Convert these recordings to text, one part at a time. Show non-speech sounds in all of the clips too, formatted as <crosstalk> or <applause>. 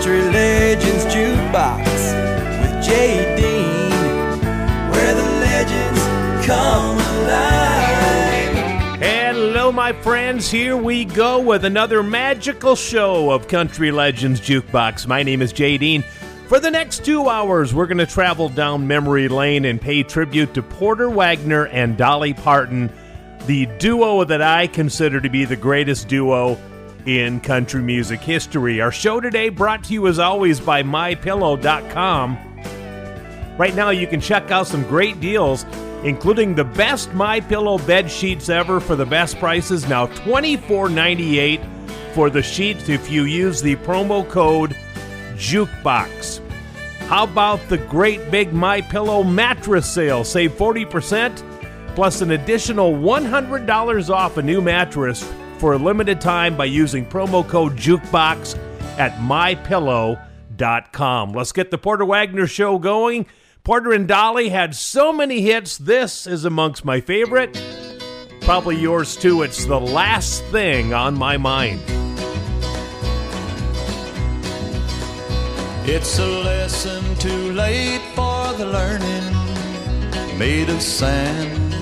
Country Legends Jukebox with Jay Dean, where the legends come alive. Hello, my friends. Here we go with another magical show of Country Legends Jukebox. My name is Jay Dean. For the next two hours, we're going to travel down memory lane and pay tribute to Porter Wagoner and Dolly Parton, the duo that I consider to be the greatest duo in country music history. Our show today brought to you as always by mypillow.com. Right now you can check out some great deals including the best my pillow bed sheets ever for the best prices now $24.98 for the sheets if you use the promo code jukebox. How about the great big My Pillow mattress sale? Save 40% plus an additional $100 off a new mattress for a limited time by using promo code jukebox at mypillow.com. Let's get the Porter Wagoner show going. Porter and Dolly had so many hits. This is amongst my favorite. Probably yours too. It's the last thing on my mind. It's a lesson too late for the learning. Made of sand,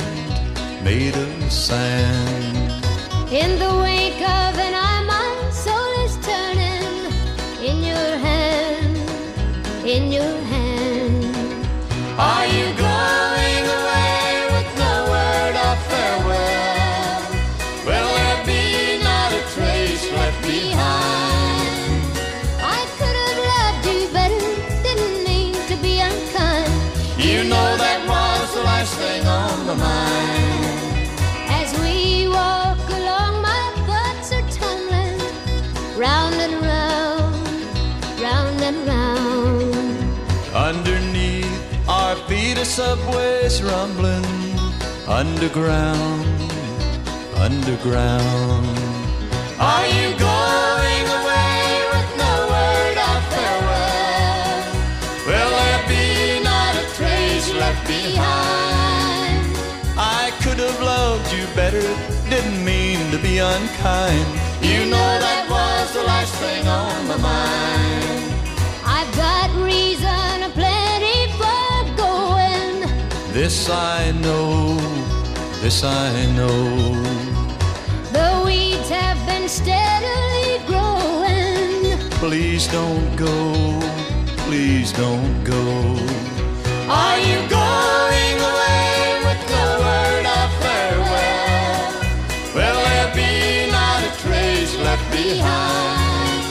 made of sand. In the wake of an eye, my soul is turning. In your hand, in your hand. Are subway's rumbling. Underground, underground. Are you going away with no word of farewell? Will there be not a trace left behind? I could have loved you better, didn't mean to be unkind. You know that was the last thing on my mind. I've got reason This I know, this I know. The weeds have been steadily growing. Please don't go, please don't go. Are you going away with no word of farewell? Will there be not a trace left behind?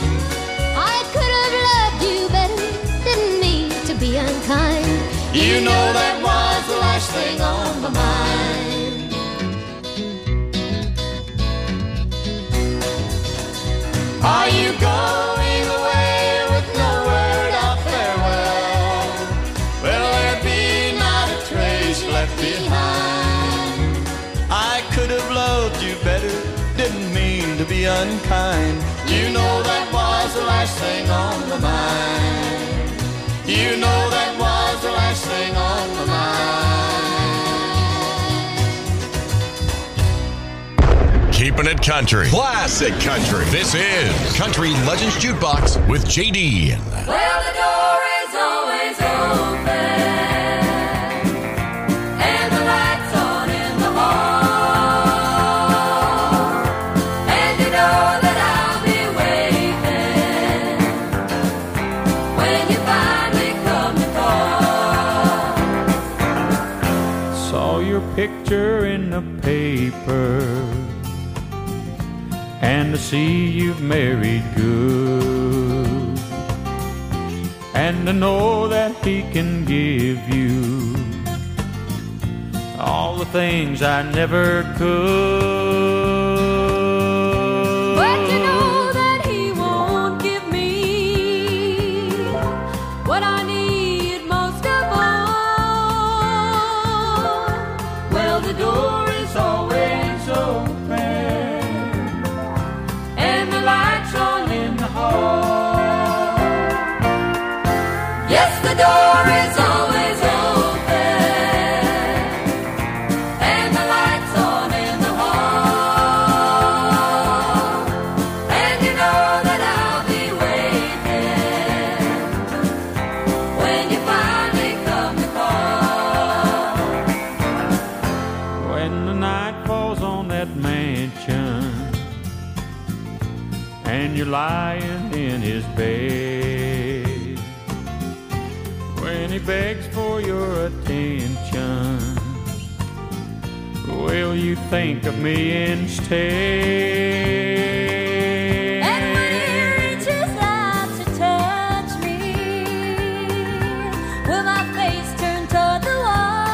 I could have loved you better, didn't mean to be unkind. You know that last thing on my mind. Are you going away with no word of farewell? Will there be not a trace left behind? I could have loved you better, didn't mean to be unkind. You know that was the last thing on my mind. You know that was Keeping it country. Classic country. This is Country Legends Jukebox with JD. Well, the door is always open, and the lights on in the hall, and you know that I'll be waiting when you finally come to call. Saw your picture in the paper and to see you've married good and to know that he can give you all the things I never could. Me instead? And when he reaches out to touch me, will my face turn toward the wall?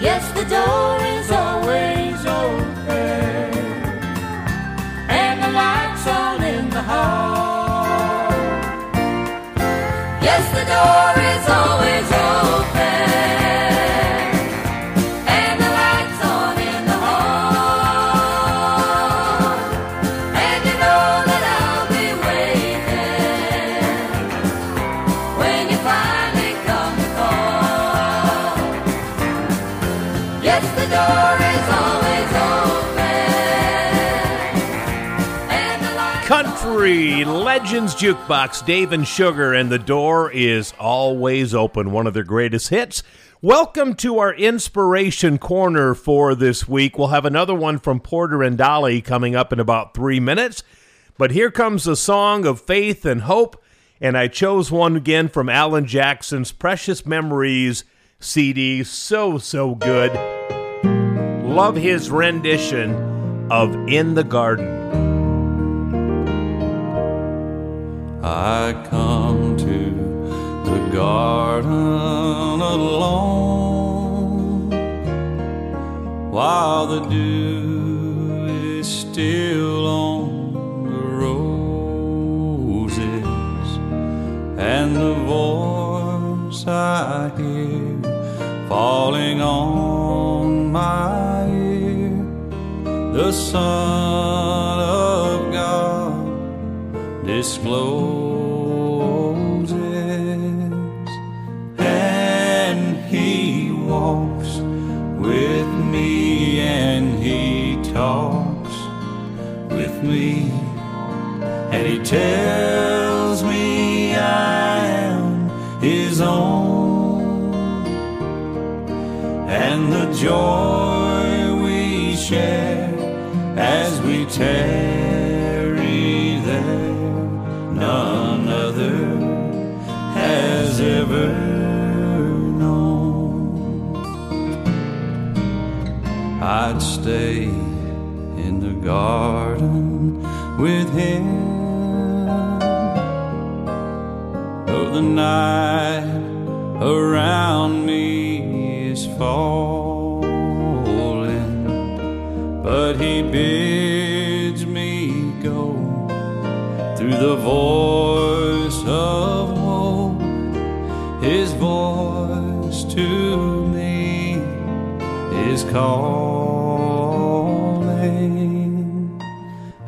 Yes, the door is always open, and the lights on in the hall. Yes, the door Jukebox, Dave and Sugar, and the door is always open. One of their greatest hits. Welcome to our inspiration corner for this week. We'll have another one from Porter and Dolly coming up in about three minutes. But here comes a song of faith and hope, and I chose one again from Alan Jackson's Precious Memories CD. So, so good. Love his rendition of In the Garden. I come to the garden alone. While the dew is still on the roses and the voice I hear falling on my ear the Son of discloses, and He walks with me, and He talks with me, and He tells me I am His own, and the joy we share as we there, none other has ever known. I'd stay in the garden with him. Though the night around me is falling, but he bids the voice of hope. His voice to me is calling,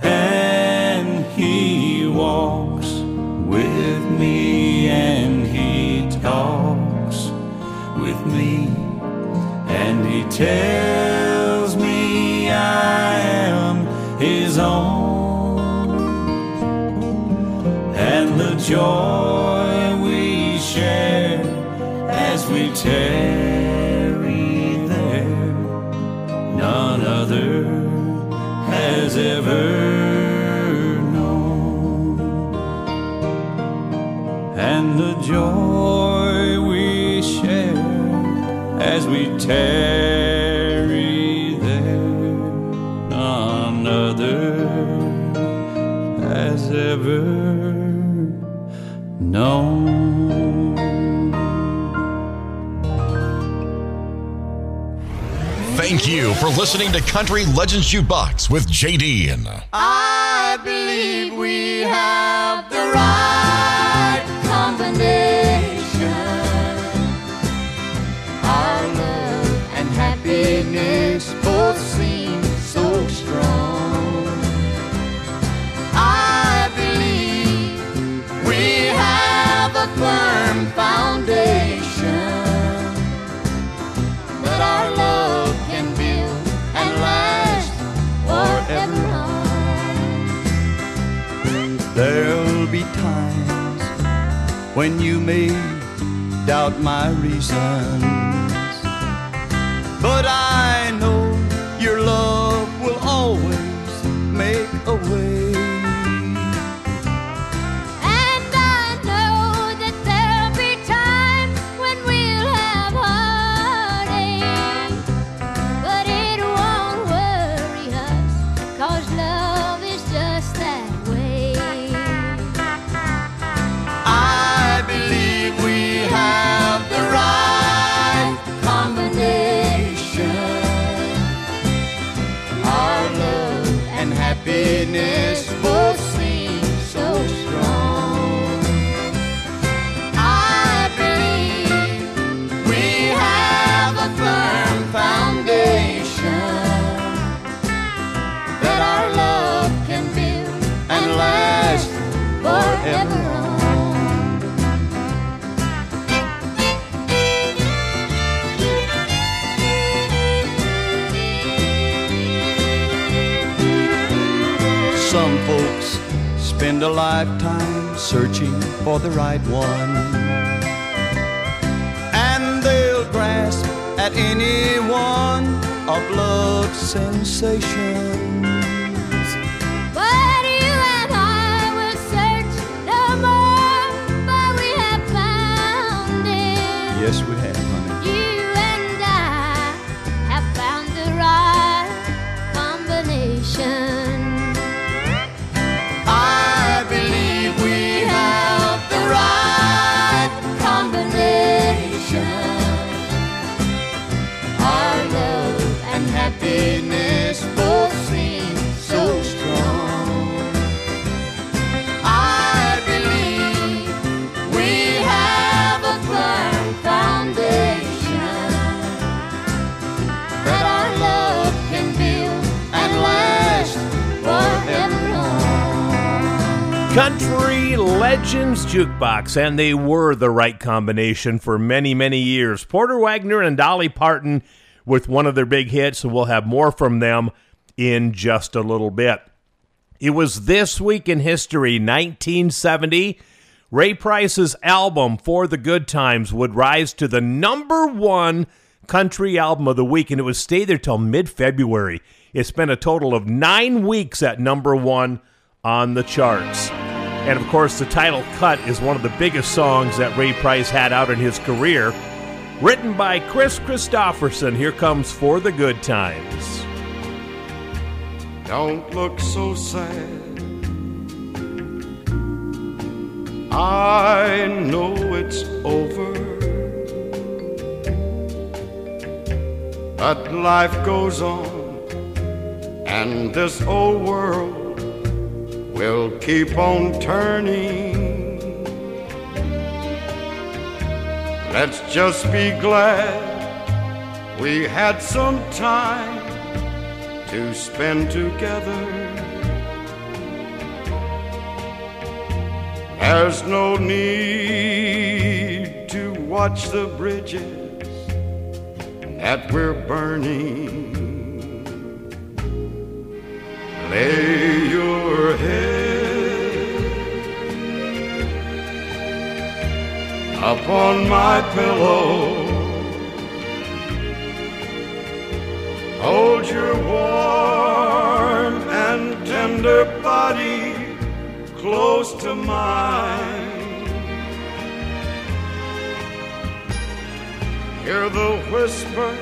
and he walks with me, and he talks with me, and he tells me I am his own, joy we share as we tarry there, none other has ever known. And the joy we share as we tarry for listening to Country Legends Jukebox with JD. Uh, I believe we have the right when you may doubt my reasons. But I searching for the right one. And they'll grasp at any one of love's sensations. Legends Jukebox, and they were the right combination for many, many years. Porter Wagoner and Dolly Parton with one of their big hits, and we'll have more from them in just a little bit. It was this week in history, 1970. Ray Price's album For the Good Times would rise to the number one country album of the week, and it would stay there till mid February. It spent a total of nine weeks at number one on the charts. And of course, the title cut is one of the biggest songs that Ray Price had out in his career. Written by Kris Kristofferson, here comes For the Good Times. Don't look so sad. I know it's over. But life goes on, and this old world will keep on turning. Let's just be glad we had some time to spend together. There's no need to watch the bridges that we're burning. Lay your head upon my pillow. Hold your warm and tender body close to mine. Hear the whisper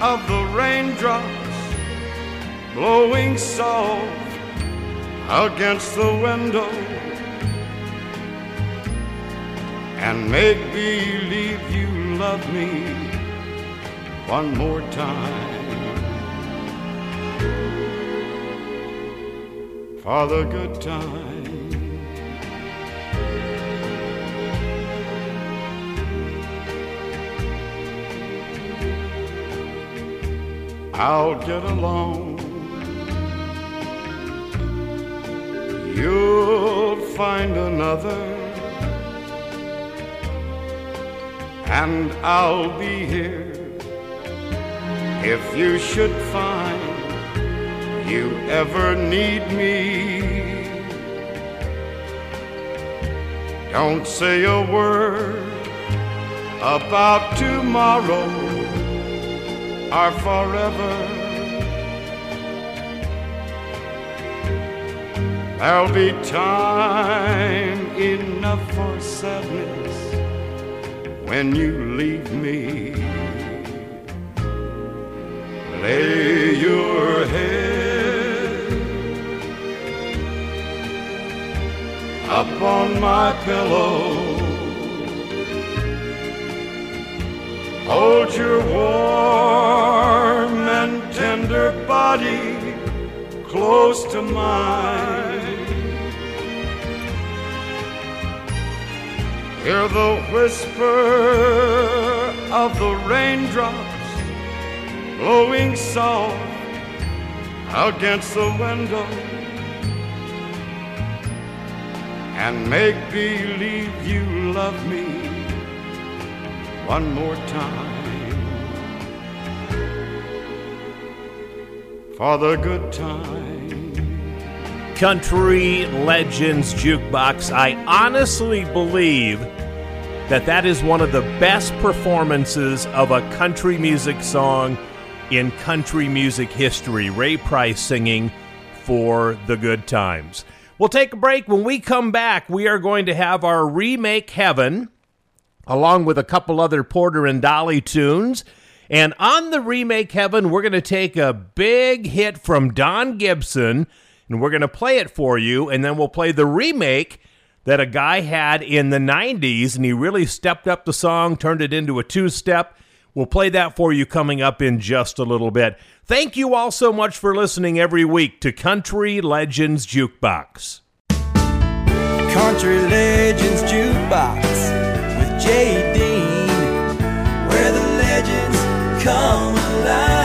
of the raindrops blowing soft against the window. And make believe you love me one more time. For the good time. I'll get along. You'll find another, and I'll be here if you should find you ever need me. Don't say a word about tomorrow or forever. There'll be time enough for sadness when you leave me. Lay your head upon my pillow. Hold your warm and tender body close to mine. Hear the whisper of the raindrops blowing soft against the window. and make believe you love me one more time for the good time. Country Legends Jukebox. I honestly believe that that is one of the best performances of a country music song in country music history. Ray Price singing for the good times. We'll take a break. When we come back, we are going to have our remake Heaven, along with a couple other Porter and Dolly tunes. And on the remake Heaven, we're going to take a big hit from Don Gibson and we're going to play it for you. And then we'll play the remake that a guy had in the 90s, and he really stepped up the song, turned it into a two step. We'll play that for you coming up in just a little bit. Thank you all so much for listening every week to Country Legends Jukebox. Country Legends Jukebox with Dean, where the legends come alive.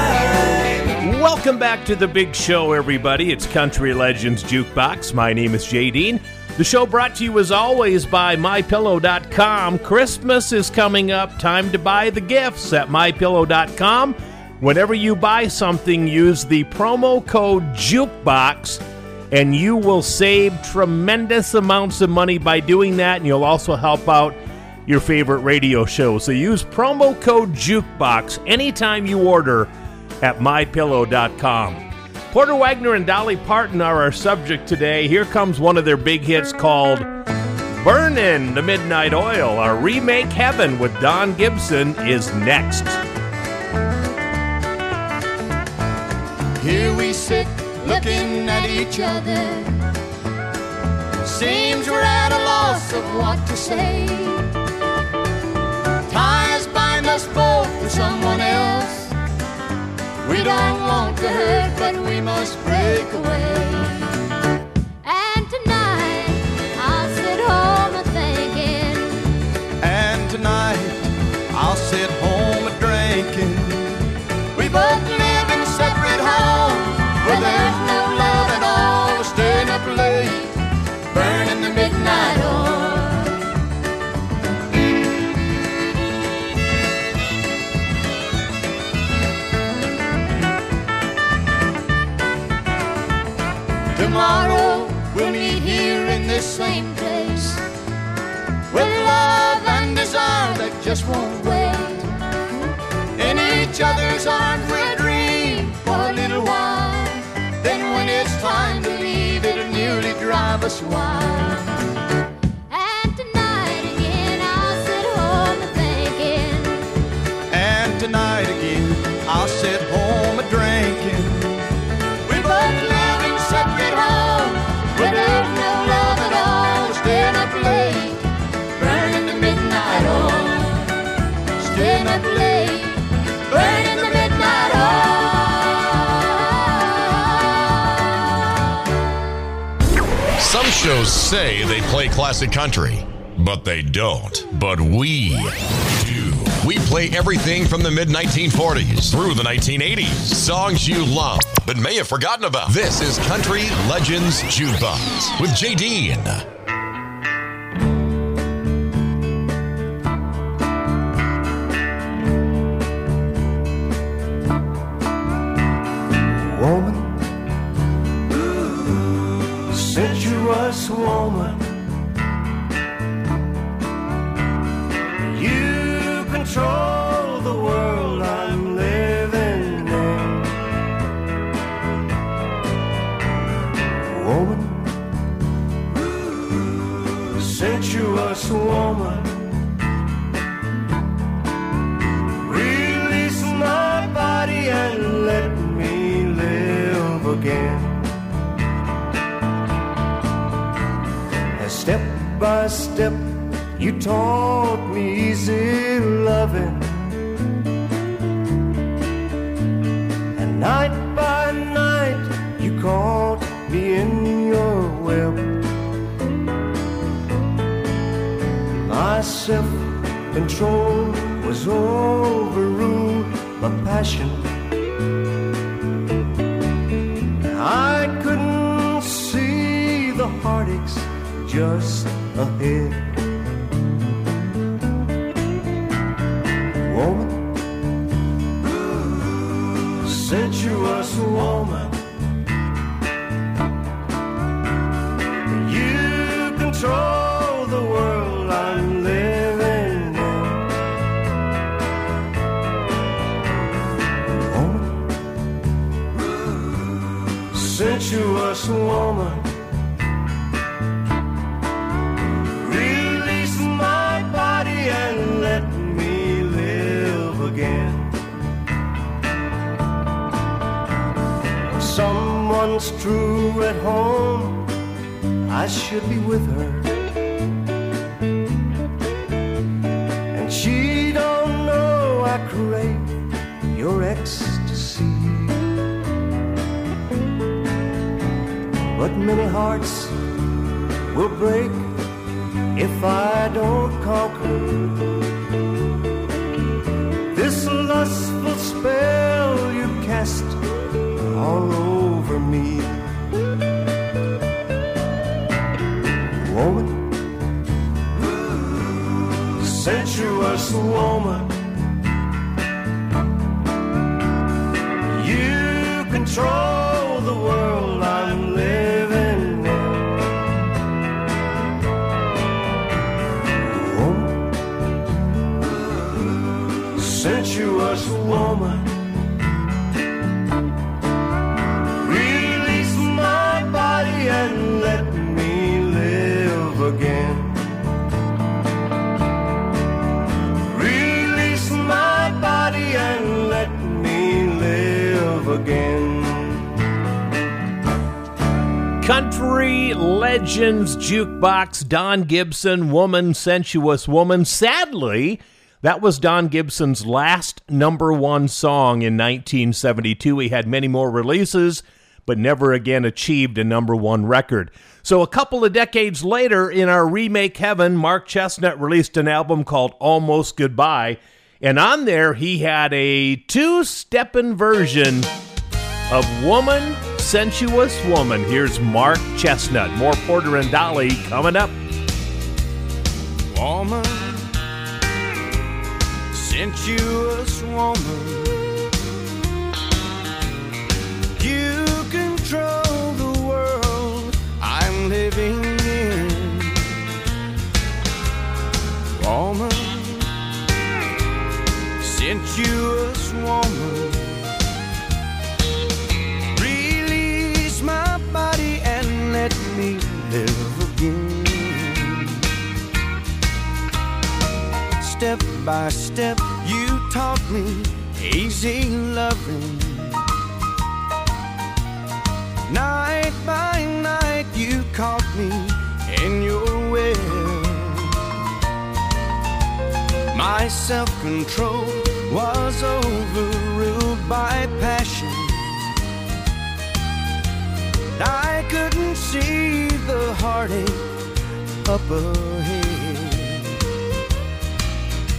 Welcome back to the big show, everybody. It's Country Legends Jukebox. My name is Jay Dean. The show brought to you as always by MyPillow.com. Christmas is coming up. Time to buy the gifts at MyPillow.com. Whenever you buy something, use the promo code JUKEBOX and you will save tremendous amounts of money by doing that, and you'll also help out your favorite radio show. So use promo code JUKEBOX anytime you order at mypillow.com. Porter Wagoner and Dolly Parton are our subject today. Here comes one of their big hits called Burnin' the Midnight Oil. Our remake Heaven with Don Gibson is next. Here we sit looking at each other. Seems we're at a loss of what to say. Ties bind us both to someone else. We don't want to hurt, but we must break away. Same place with love and desire that just won't wait. In each other's arms we'll dream for a little while. Then when it's time to leave, it'll nearly drive us wild. And tonight again I'll sit home a thinking. And tonight again I'll sit home a drinking. Shows say they play classic country, but they don't. But we do. We play everything from the mid 1940s through the 1980s. Songs you love but may have forgotten about. This is Country Legends Jukebox with J. Woman, sensuous woman, Country Legends Jukebox, Don Gibson, Woman, Sensuous Woman. Sadly, that was Don Gibson's last number one song in 1972. He had many more releases, but never again achieved a number one record. So, a couple of decades later, in our remake heaven, Mark Chesnutt released an album called Almost Goodbye. And on there, he had a two stepping version of Woman, Sensuous Woman. Here's Mark Chesnutt. More Porter and Dolly coming up. Woman, sensuous woman, you control the world I'm living in. Woman, sensuous woman, let me live again. Step by step, you taught me easy loving. Night by night, you caught me in your will. My self control was overruled by passion. I couldn't see the heartache up ahead.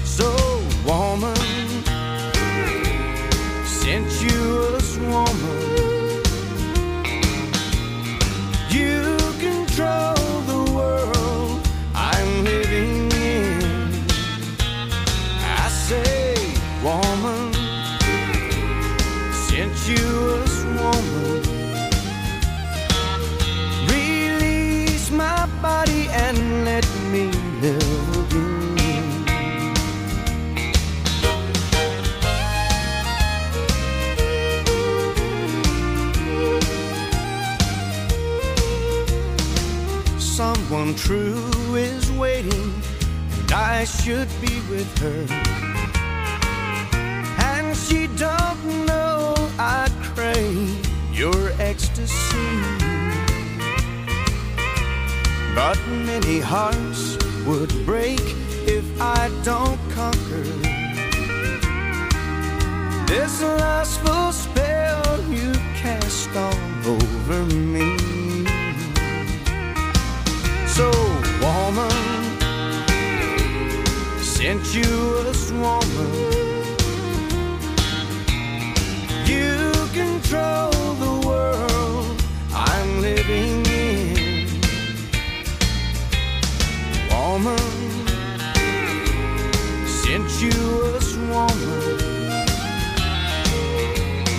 So, woman, since you sensuous woman, and let me live again. Someone true is waiting, and I should be with her. And she don't know I crave your ecstasy. But many hearts would break if I don't conquer this lustful spell you cast all over me. So, woman, sensuous woman, you control the world I'm living sensuous woman.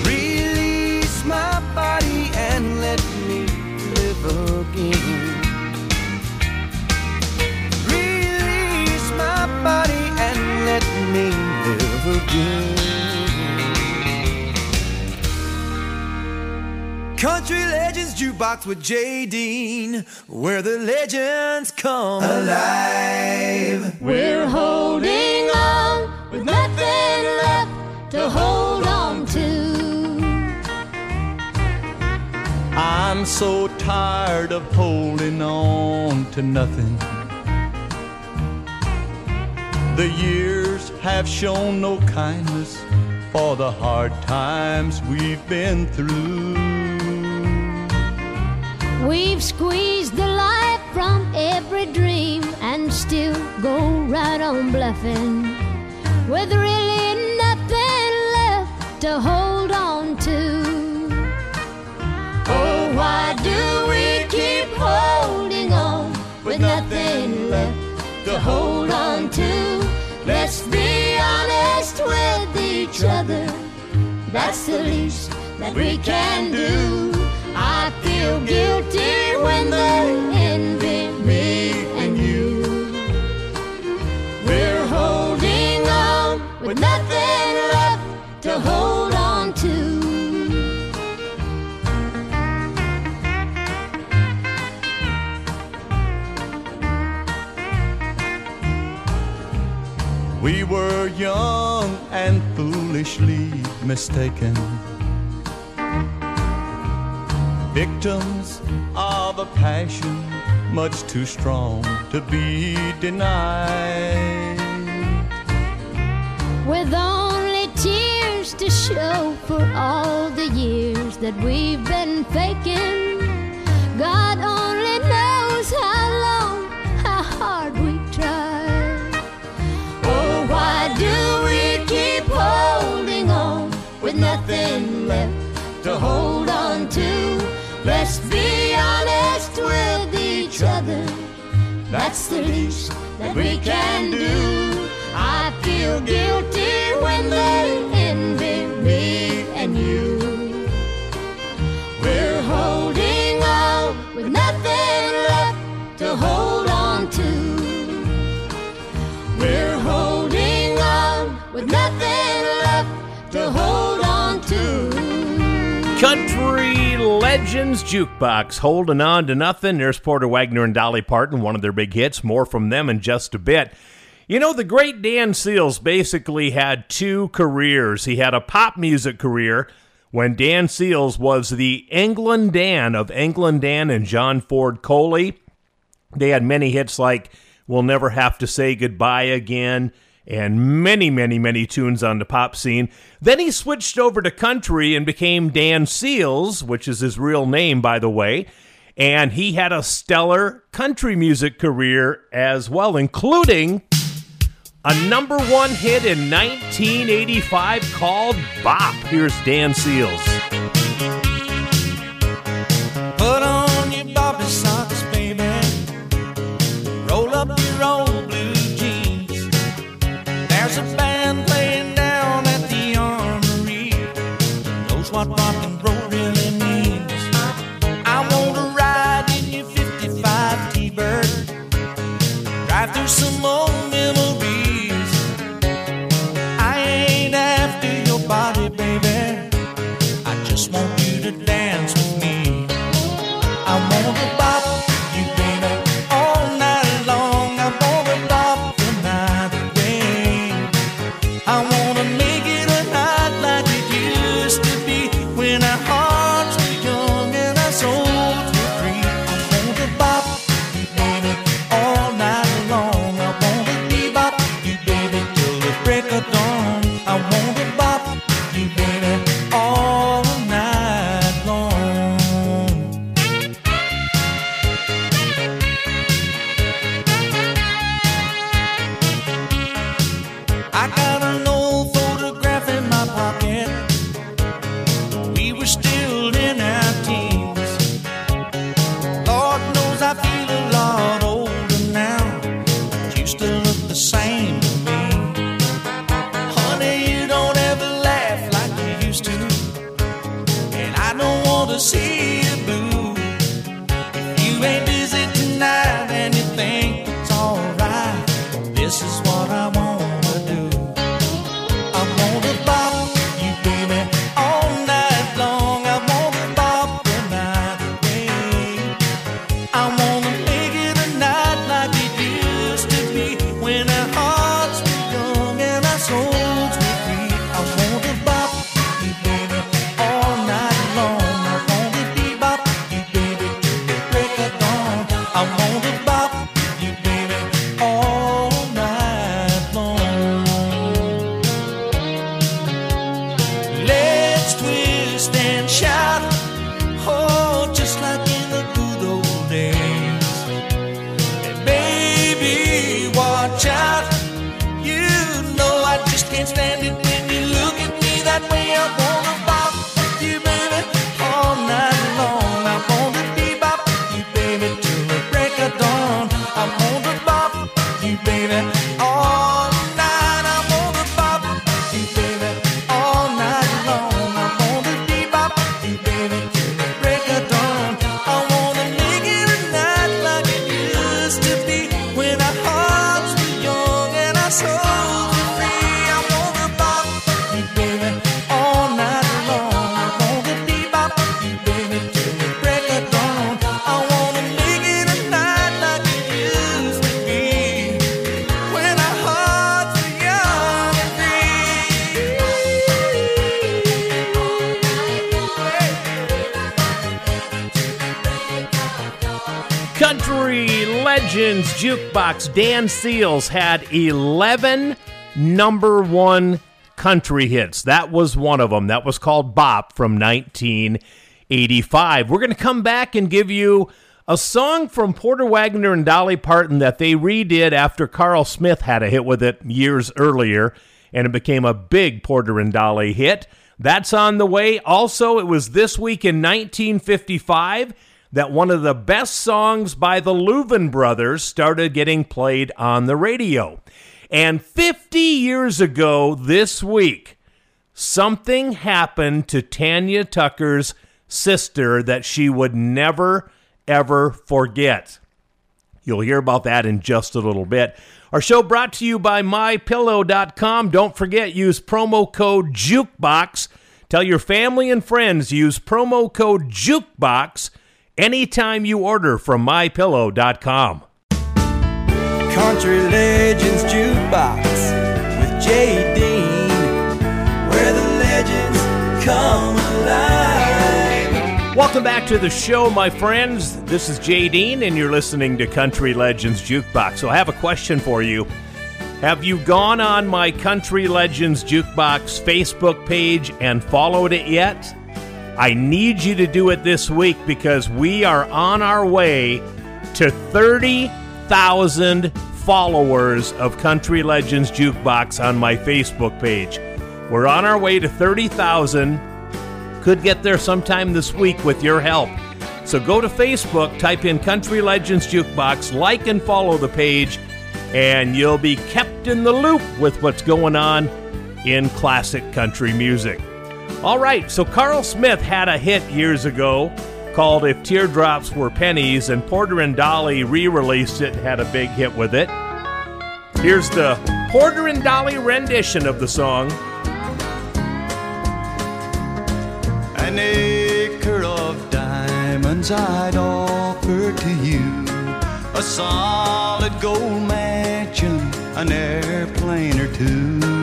Release my body and let me live again. Release my body and let me live again. Country Legends Jukebox with J. Dean, where the legends come alive. We're holding to hold on to. I'm so tired of holding on to nothing. The years have shown no kindness for the hard times we've been through. We've squeezed the life from every dream and still go right on bluffing with left to hold on to. Oh, why do we keep holding on with nothing left to hold on to? Let's be honest with each other. That's the least that we can do. I feel guilty when they envy me and you. We're holding on with nothing hold on to. We were young and foolishly mistaken. Victims of a passion much too strong to be denied. with only tears to show for all the years that we've been faking. God only knows how long, how hard we tried. Oh, why do we keep holding on with nothing left to hold on to? Let's be honest with each other. That's the least that we can do. I feel guilty Country Legends Jukebox holding on to nothing. There's Porter Wagoner and Dolly Parton, one of their big hits. More from them in just a bit. You know, the great Dan Seals basically had two careers. He had a pop music career when Dan Seals was the England Dan of England Dan and John Ford Coley. They had many hits like We'll Never Have to Say Goodbye Again and many, many, many tunes on the pop scene. Then he switched over to country and became Dan Seals, which is his real name, by the way. And he had a stellar country music career as well, including a number one hit in 1985 called Bop. Here's Dan Seals. Some old Dan Seals had 11 number one country hits. That was one of them. That was called Bop from 1985. We're going to come back and give you a song from Porter Wagoner and Dolly Parton that they redid after Carl Smith had a hit with it years earlier, and it became a big Porter and Dolly hit. That's on the way. Also, it was this week in 1955 that one of the best songs by the Louvin brothers started getting played on the radio. And 50 years ago this week, something happened to Tanya Tucker's sister that she would never, ever forget. You'll hear about that in just a little bit. Our show brought to you by mypillow.com. Don't forget, use promo code JUKEBOX. Tell your family and friends use promo code JUKEBOX anytime you order from mypillow.com. Country Legends Jukebox with Jay Dean, where the legends come alive. Welcome back to the show, my friends. This is Jay Dean, and you're listening to Country Legends Jukebox. So I have a question for you. Have you gone on my Country Legends Jukebox Facebook page and followed it yet? I need you to do it this week because we are on our way to 30,000 followers of Country Legends Jukebox on my Facebook page. We're on our way to 30,000. Could get there sometime this week with your help. So go to Facebook, type in Country Legends Jukebox, like and follow the page, and you'll be kept in the loop with what's going on in classic country music. All right, so Carl Smith had a hit years ago called If Teardrops Were Pennies, and Porter and Dolly re released it and had a big hit with it. Here's the Porter and Dolly rendition of the song. An acre of diamonds I'd offer to you. A solid gold mansion, an airplane or two.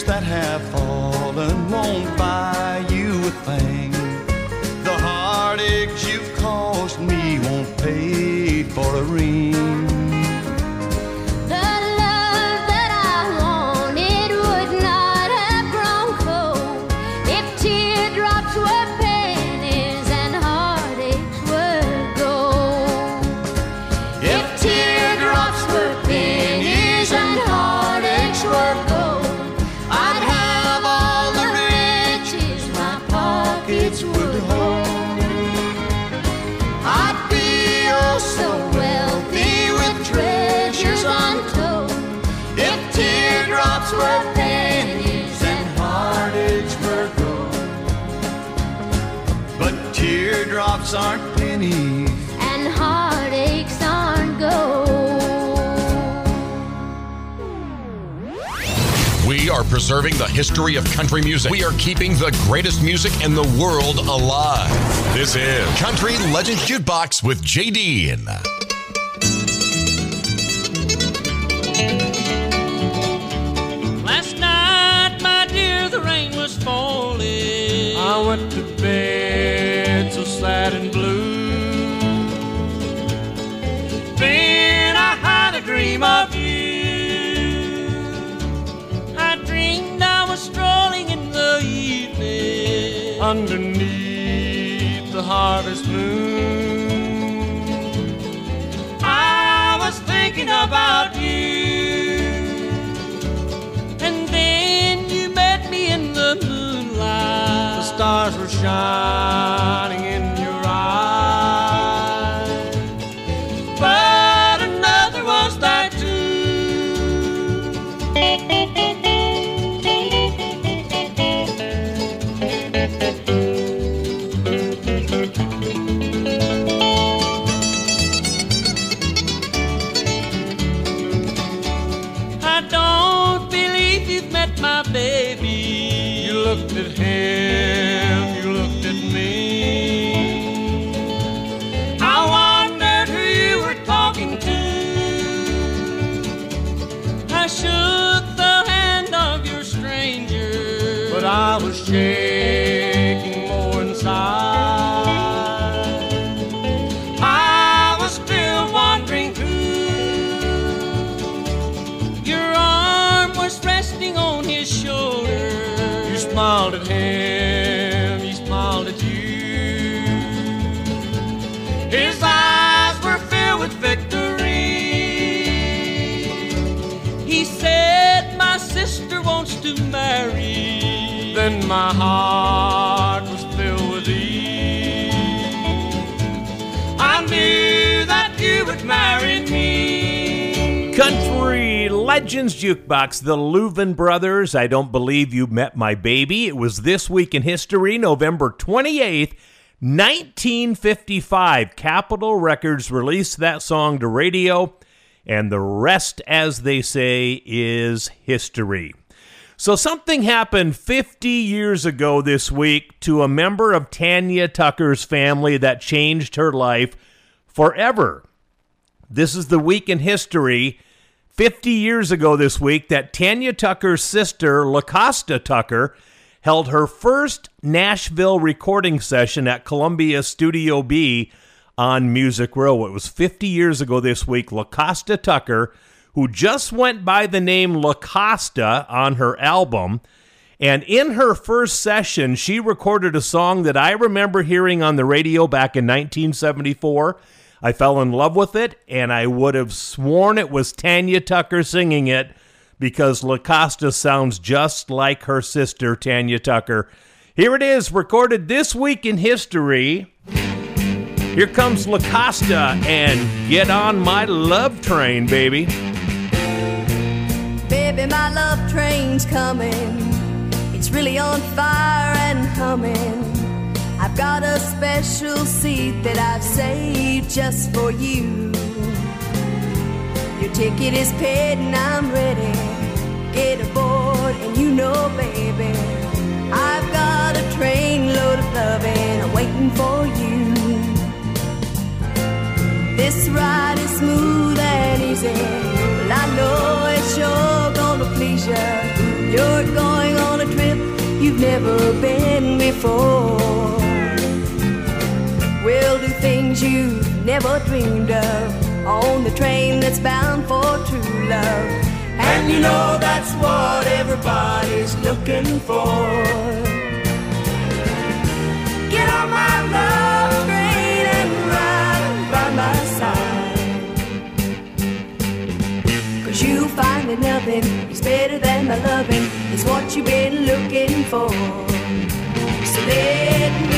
Tears that have fallen won't buy you a thing. The heartaches you've caused me won't pay for a ring. Preserving the history of country music. We are keeping the greatest music in the world alive. This is Country Legends Jukebox with JD. Last night, my dear, the rain was falling. I went to bed so sad and blue. Then I had a dream of evening. Underneath the harvest moon. I was thinking about you. And then you met me in the moonlight. The stars were shining Jukebox, the Louvin Brothers. I don't believe you met my baby. It was this week in history, November 28th, 1955. Capitol Records released that song to radio, and the rest, as they say, is history. So, something happened 50 years ago this week to a member of Tanya Tucker's family that changed her life forever. This is the week in history, 50 years ago this week, that Tanya Tucker's sister, LaCosta Tucker, held her first Nashville recording session at Columbia Studio B on Music Row. It was 50 years ago this week. LaCosta Tucker, who just went by the name LaCosta on her album, and in her first session, she recorded a song that I remember hearing on the radio back in 1974. I fell in love with it, and I would have sworn it was Tanya Tucker singing it because LaCosta sounds just like her sister, Tanya Tucker. Here it is, recorded this week in history. Here comes LaCosta and Get On My Love Train, baby. Baby, my love train's coming. It's really on fire and humming. Got a special seat that I've saved just for you. Your ticket is paid and I'm ready. Get aboard, and you know, baby, I've got a trainload of loving waiting for you. This ride is smooth and easy. Well, I know it's sure gonna please you. You're going on a trip you've never been before. Things you've never dreamed of on the train that's bound for true love. And you know that's what everybody's looking for. Get on my love train and ride by my side. Cause you find that nothing is better than my loving, is what you've been looking for. So let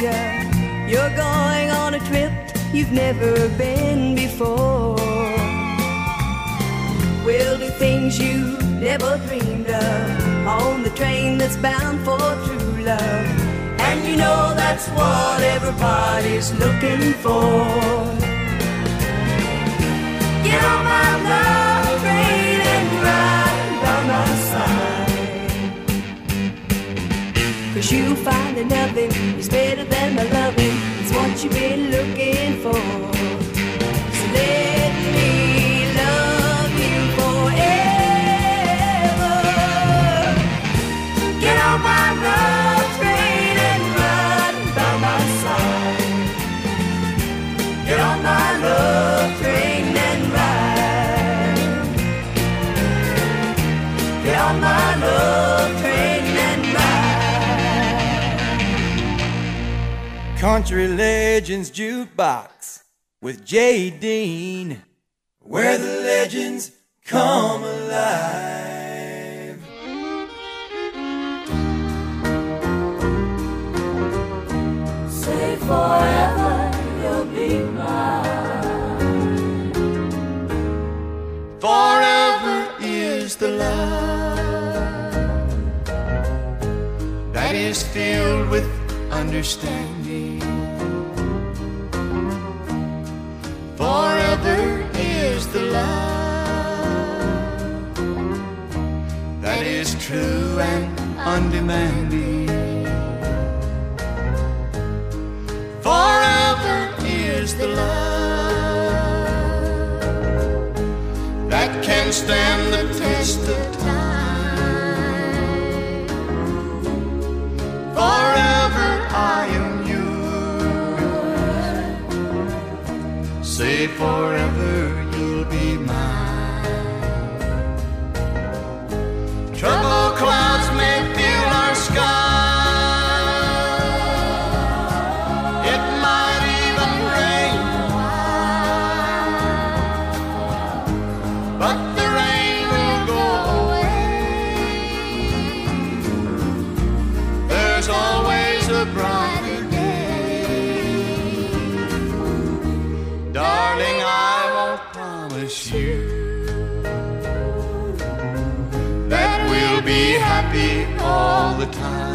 you. You're going on a trip you've never been before. We'll do things you never dreamed of on the train that's bound for true love. And you know that's what everybody's looking for. Get on Cause you'll find that nothing is better than my loving. It's what you've been looking for. So Country Legends Jukebox with Jay Dean, where the legends come alive. Say forever you'll be mine. Forever is the love that is filled with understanding. Forever is the love that is true and undemanding. Forever is the love that can stand the test of time. Forever I am Say forever you'll be mine. Trouble clouds may fill our sky. It promise you that we'll be happy all the time.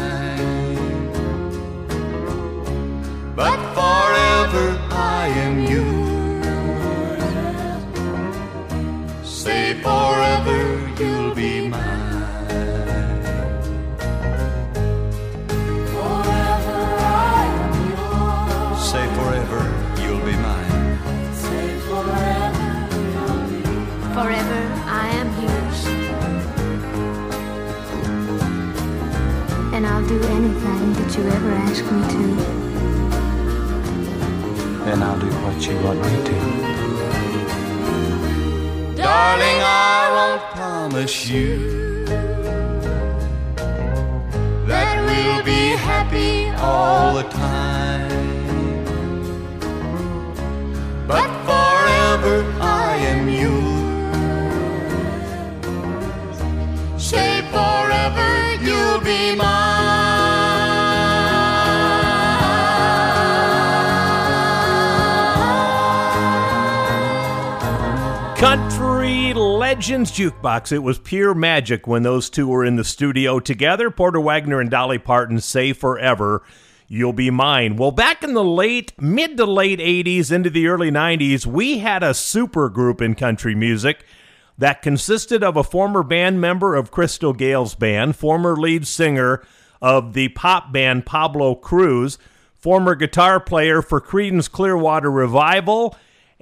You ever ask me to. And I'll do what you want me to. Darling, I won't promise you that we'll be happy all the time. But forever I am yours. Say forever you'll be mine. Country Legends Jukebox. It was pure magic when those two were in the studio together. Porter Wagoner and Dolly Parton say forever. You'll be mine. Well, back in the late, mid to late 80s into the early 90s, we had a super group in country music that consisted of a former band member of Crystal Gayle's band, former lead singer of the pop band Pablo Cruise, former guitar player for Creedence Clearwater Revival,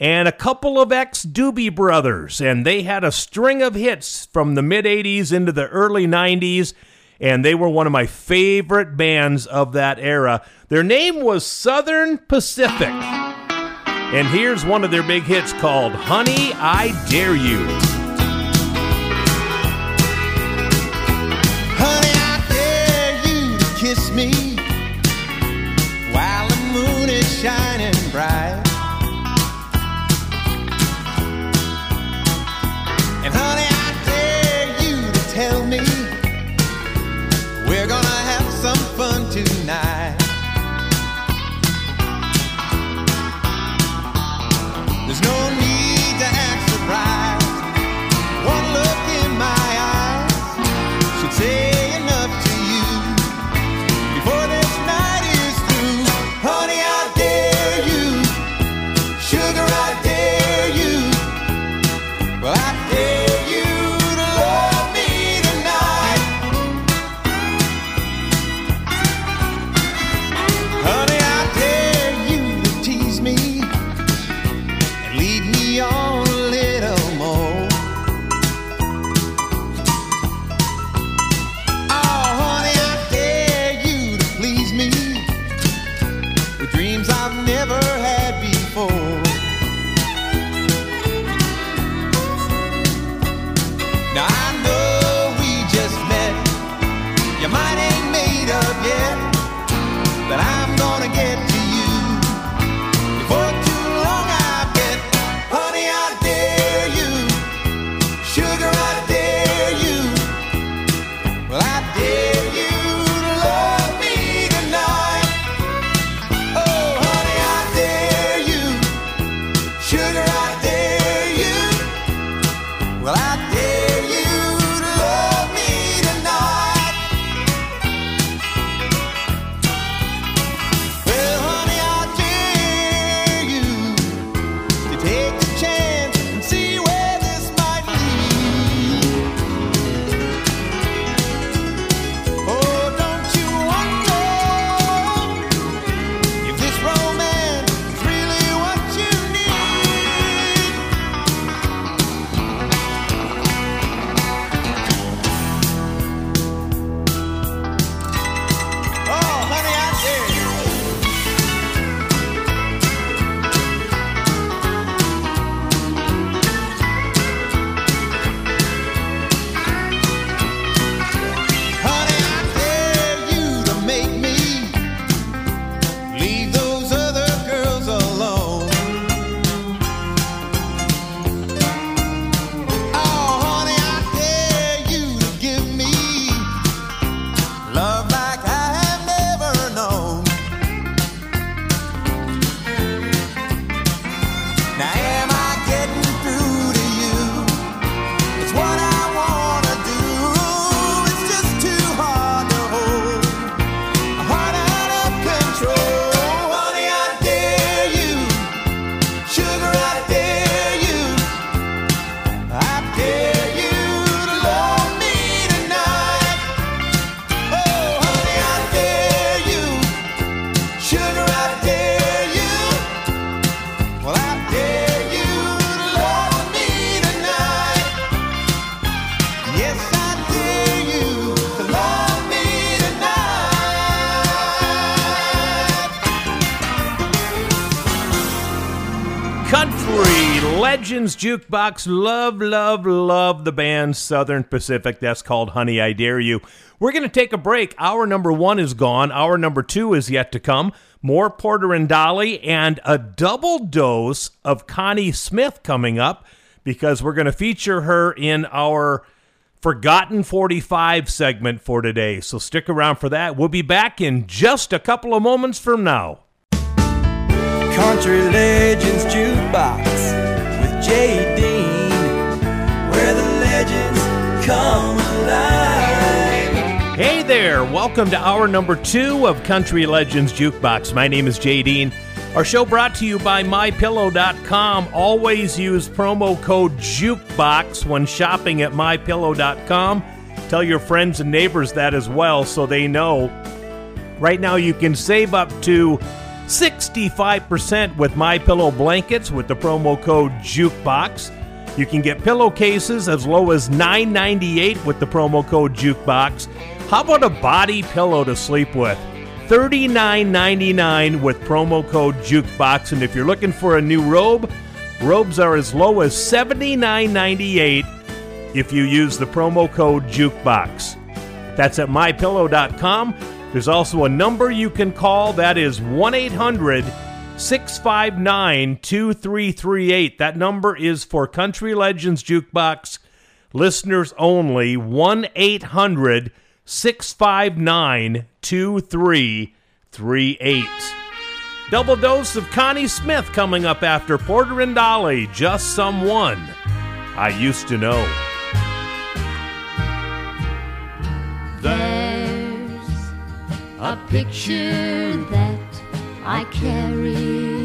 and a couple of ex Doobie Brothers. And they had a string of hits from the mid 80s into the early 90s, and they were one of my favorite bands of that era. Their name was Southern Pacific. And here's one of their big hits called Honey, I Dare You. Honey, I dare you to kiss me while the moon is shining bright. Jukebox. Love, love, love the band Southern Pacific. That's called Honey, I Dare You. We're going to take a break. Hour number one is gone. Hour number two is yet to come. More Porter and Dolly and a double dose of Connie Smith coming up because we're going to feature her in our Forgotten 45 segment for today. So stick around for that. We'll be back in just a couple of moments from now. Country Legends Jukebox Welcome to hour number two of Country Legends Jukebox. My name is Jay Dean. Our show brought to you by MyPillow.com. Always use promo code JUKEBOX when shopping at MyPillow.com. Tell your friends and neighbors that as well so they know. Right now, you can save up to 65% with My Pillow blankets with the promo code JUKEBOX. You can get pillowcases as low as $9.98 with the promo code JUKEBOX. How about a body pillow to sleep with? $39.99 with promo code JUKEBOX. And if you're looking for a new robe, robes are as low as $79.98 if you use the promo code JUKEBOX. That's at mypillow.com. There's also a number you can call that is 1 800 659 2338. That number is for Country Legends Jukebox listeners only 1 800 659 2338. Double dose of Connie Smith coming up after Porter and Dolly, just someone I used to know. There's a picture that I carry.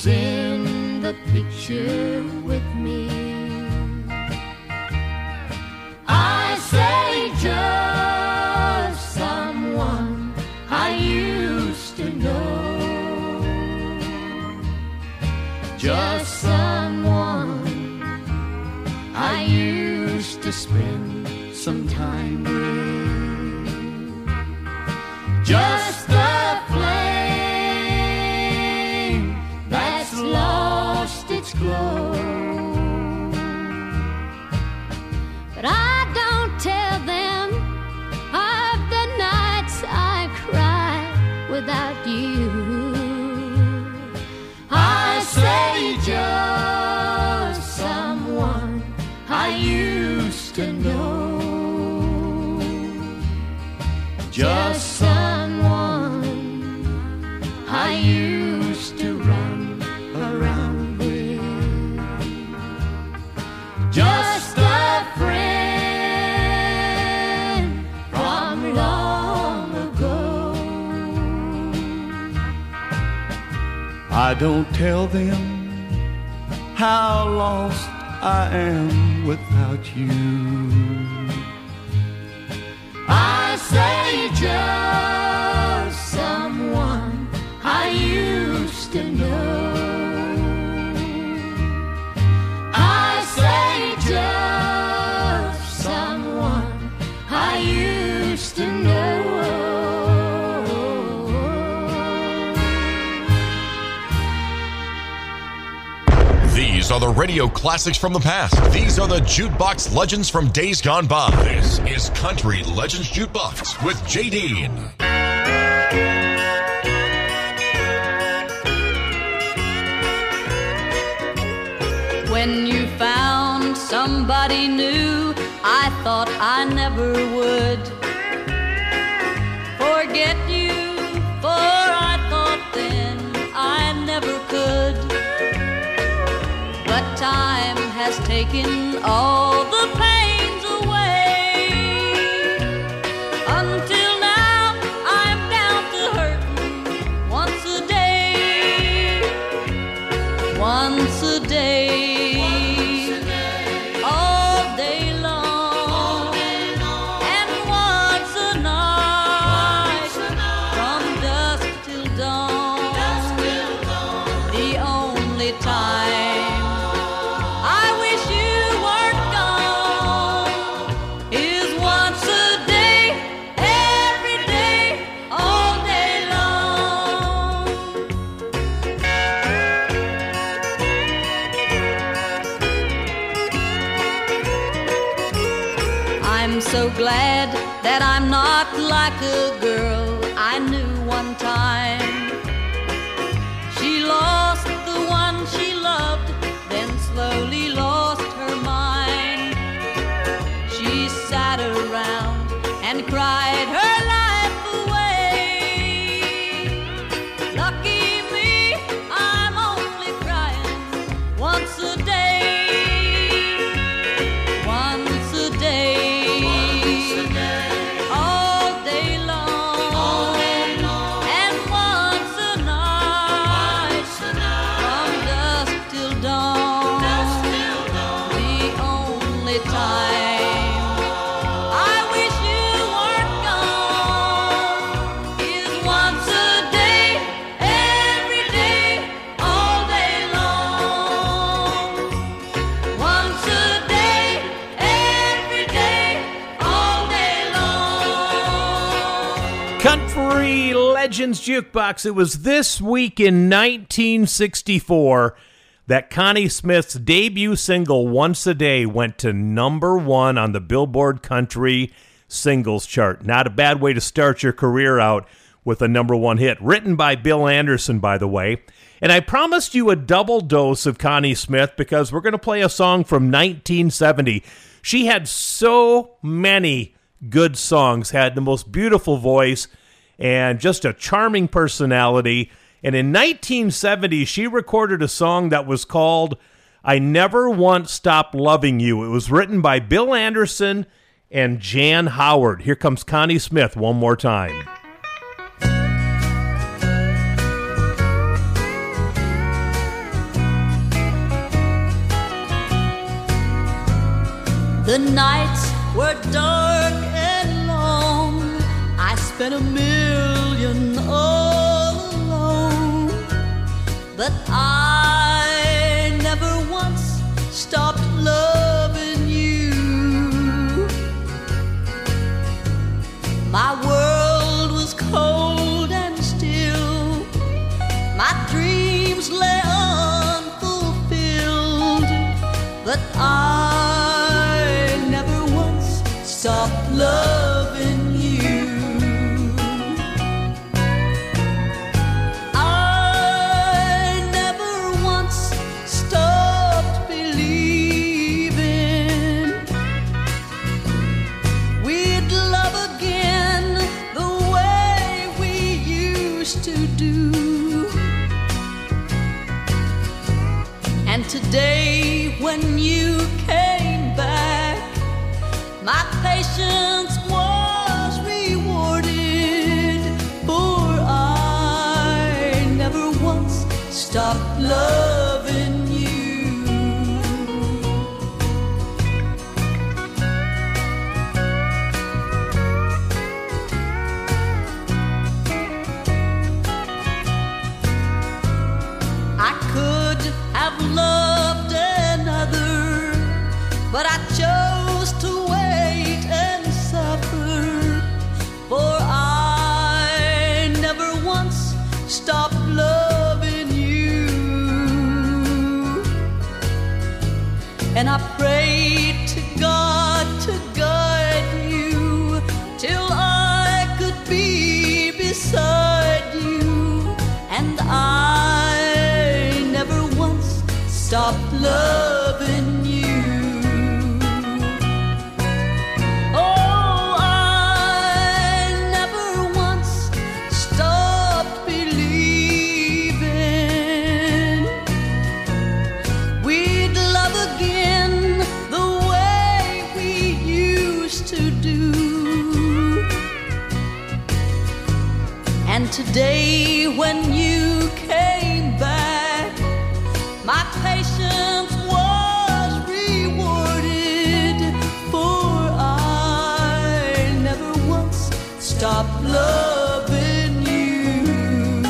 Who's in the picture with me, I say just someone I used to know. Just someone I used to spend some time with. Just the flame But I don't tell them of the nights I cry without you. I say just someone I used to know. Just someone I don't tell them how lost I am without you. I say are the radio classics from the past. These are the jukebox legends from days gone by. This is Country Legends Jukebox with Jay Dean. When you found somebody new, I thought I never would forget time has taken all the pains like a Legends Jukebox. It was this week in 1964 that Connie Smith's debut single, Once a Day, went to number one on the Billboard Country Singles Chart. Not a bad way to start your career out with a number one hit. Written by Bill Anderson, by the way. And I promised you a double dose of Connie Smith because we're going to play a song from 1970. She had so many good songs, had the most beautiful voice, and just a charming personality. And in 1970, she recorded a song that was called I Never Once Stopped Loving You. It was written by Bill Anderson and Jan Howard. Here comes Connie Smith one more time. The nights were dark and long. I spent a million But I I Today, when you came back, my patience was rewarded. For I never once stopped loving you.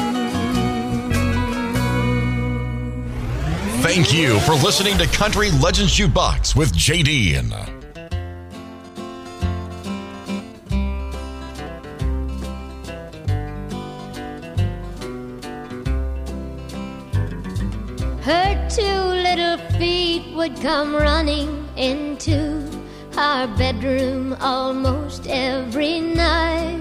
Thank you for listening to Country Legends Jukebox with JD. Would come running into our bedroom almost every night.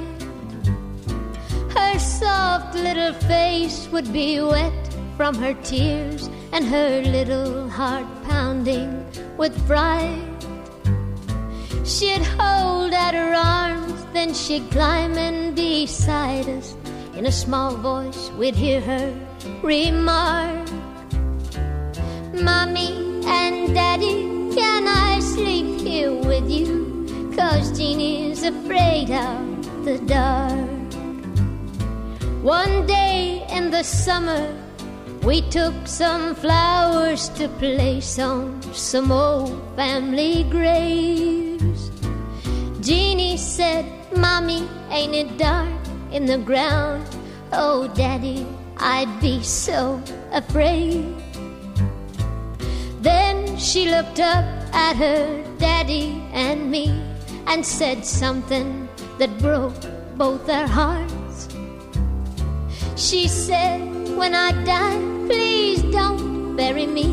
Her soft little face would be wet from her tears and her little heart pounding with fright. She'd hold out her arms, then she'd climb in beside us. In a small voice, we'd hear her remark, Mommy and Daddy, can I sleep here with you? Cause Jeannie's afraid of the dark. One day in the summer, we took some flowers to place on some old family graves. Jeannie said, Mommy, ain't it dark in the ground? Oh, Daddy, I'd be so afraid. She looked up at her daddy and me and said something that broke both our hearts. She said, When I die, please don't bury me,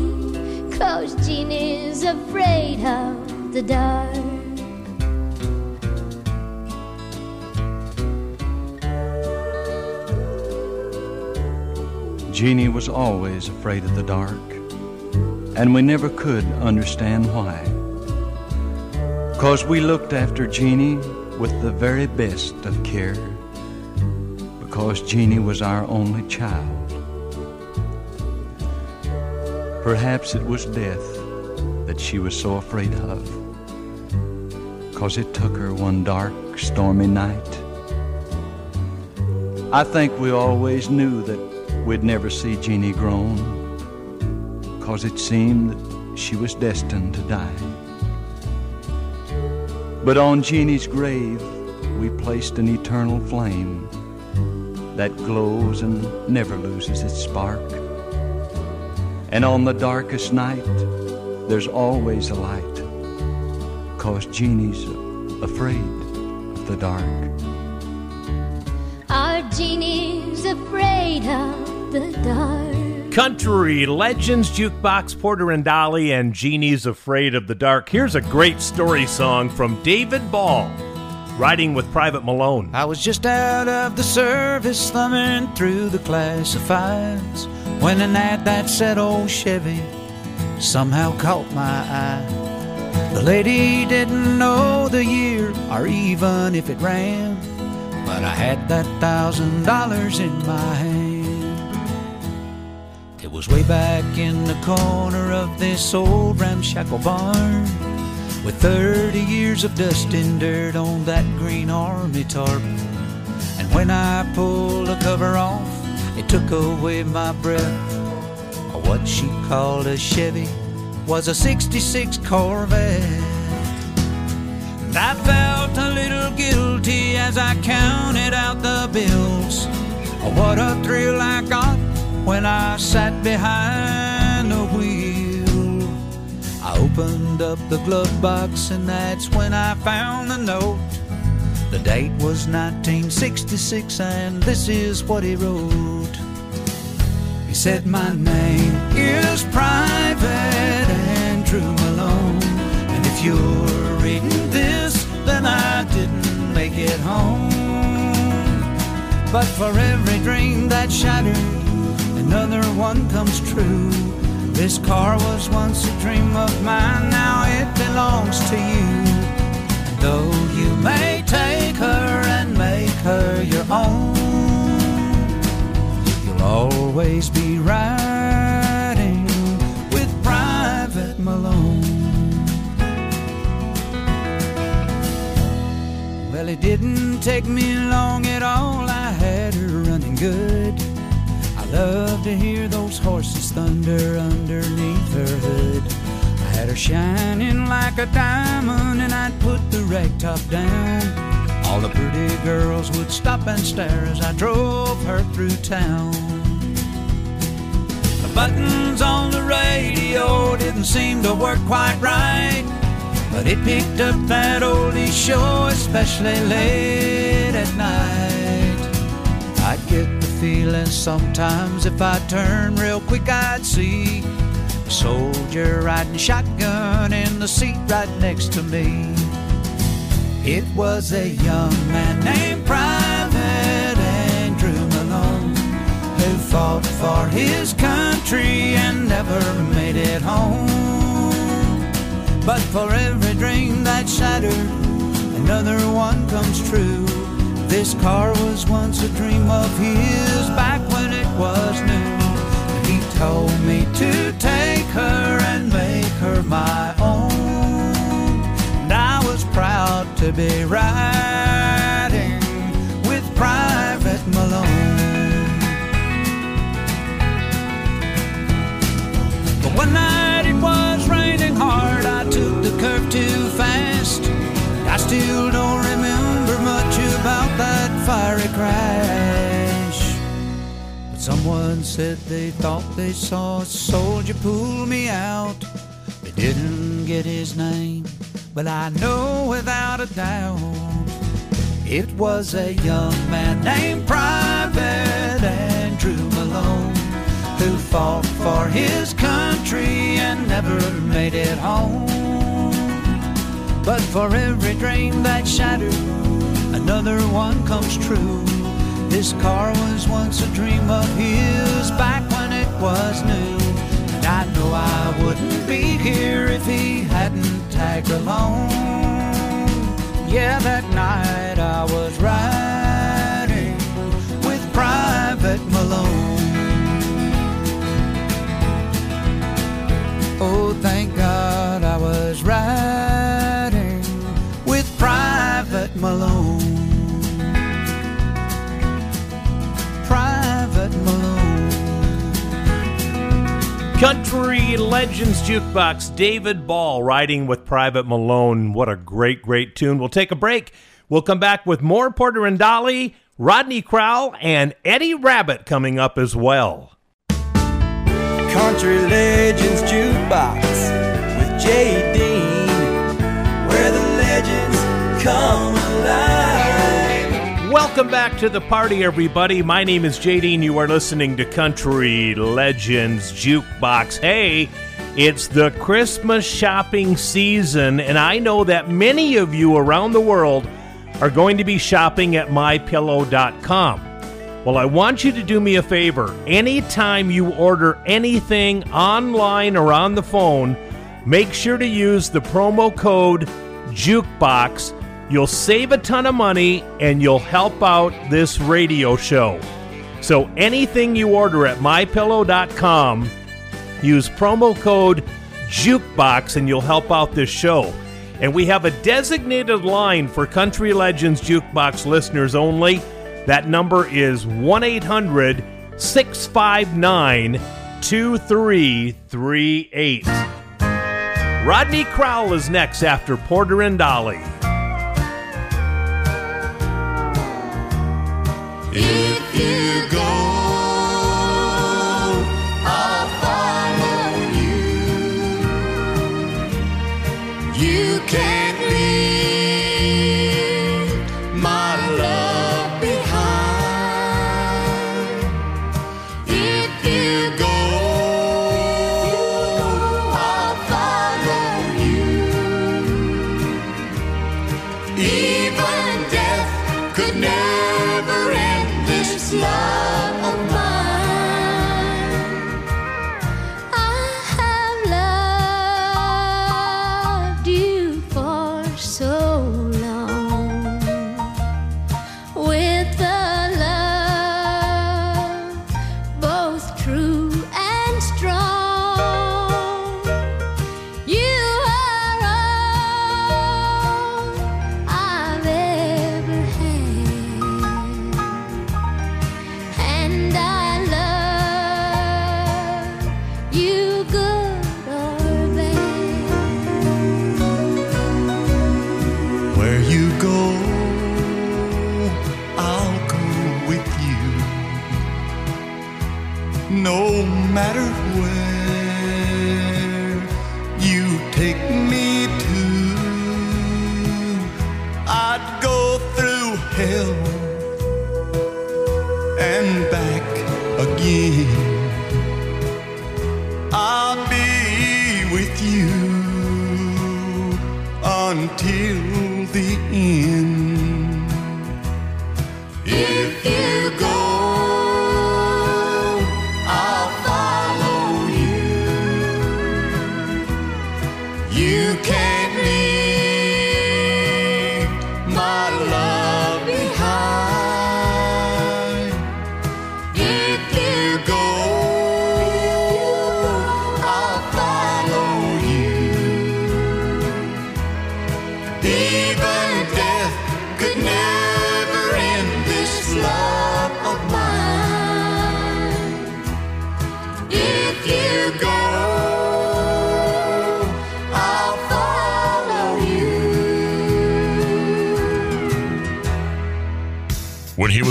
cause Jeannie's afraid of the dark. Jeannie was always afraid of the dark, and we never could understand why. Cause we looked after Jeannie with the very best of care, because Jeannie was our only child. Perhaps it was death that she was so afraid of, cause it took her one dark, stormy night. I think we always knew that we'd never see Jeannie grown, cause it seemed that she was destined to die. But on Jeannie's grave, we placed an eternal flame that glows and never loses its spark. And on the darkest night, there's always a light, cause Jeannie's afraid of the dark. Our Jeannie's afraid of the dark. Country Legends Jukebox Porter and Dolly and Jeannie's Afraid of the Dark. Here's a great story song from David Ball, riding with Private Malone. I was just out of the service, thumbing through the classifieds, when an ad that said old Chevy somehow caught my eye. The lady didn't know the year or even if it ran, but I had that thousand dollars in my hand. Was way back in the corner of this old ramshackle barn with 30 years of dust and dirt on that green army tarp. And when I pulled the cover off, it took away my breath. What she called a Chevy was a 66 Corvette. And I felt a little guilty as I counted out the bills. What a thrill I got when I sat behind the wheel. I opened up the glove box, and that's when I found the note. The date was 1966, and this is what he wrote. He said, My name is Private Andrew Malone, and if you're reading this, then I didn't make it home. But for every dream that shattered, another one comes true. This car was once a dream of mine, now it belongs to you. Though you may take her and make her your own, you'll always be riding with Private Malone. Well, it didn't take me long at all, I had her running good. Love to hear those horses thunder underneath her hood. I had her shining like a diamond, and I'd put the rag top down. All the pretty girls would stop and stare as I drove her through town. The buttons on the radio didn't seem to work quite right, but it picked up that oldie show, especially late at night. I'd get feeling sometimes if I turned real quick, I'd see a soldier riding shotgun in the seat right next to me. It was a young man named Private Andrew Malone who fought for his country and never made it home. But for every dream that shattered, another one comes true. This car was once a dream of his back when it was new. He told me to take her and make her my own. And I was proud to be riding with Private Malone. But one night it was raining hard, I took the curve too fast. I still don't remember about that fiery crash. But someone said they thought they saw a soldier pull me out. They didn't get his name, but I know without a doubt it was a young man named Private Andrew Malone who fought for his country and never made it home. But for every dream that shattered, another one comes true. This car was once a dream of his back when it was new. And I know I wouldn't be here if he hadn't tagged along. Yeah, that night I was riding with Private Malone. Oh, thank God I was riding with Private Malone. Country Legends Jukebox, David Ball riding with Private Malone. What a great, great tune. We'll take a break. We'll come back with more Porter and Dolly, Rodney Crowell, and Eddie Rabbitt coming up as well. Country Legends Jukebox with Dean, where the legends come alive. Welcome back to the party, everybody. My name is JD, and you are listening to Country Legends Jukebox. Hey, it's the Christmas shopping season, and I know that many of you around the world are going to be shopping at mypillow.com. Well, I want you to do me a favor. Anytime you order anything online or on the phone, make sure to use the promo code JUKEBOX. You'll save a ton of money and you'll help out this radio show. So anything you order at mypillow.com, use promo code JUKEBOX and you'll help out this show. And we have a designated line for Country Legends Jukebox listeners only. That number is 1 800 659 2338. Rodney Crowell is next after Porter and Dolly. If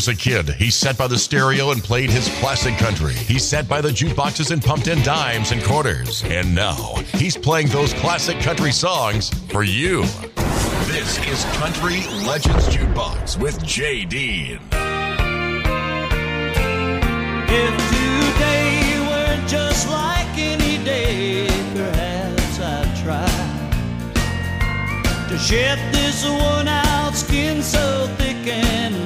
as a kid, he sat by the stereo and played his classic country. He sat by the jukeboxes and pumped in dimes and quarters. And now, he's playing those classic country songs for you. This is Country Legends Jukebox with J.D. Dean. If today were just like any day, perhaps I'd try to shed this worn out skin so thick and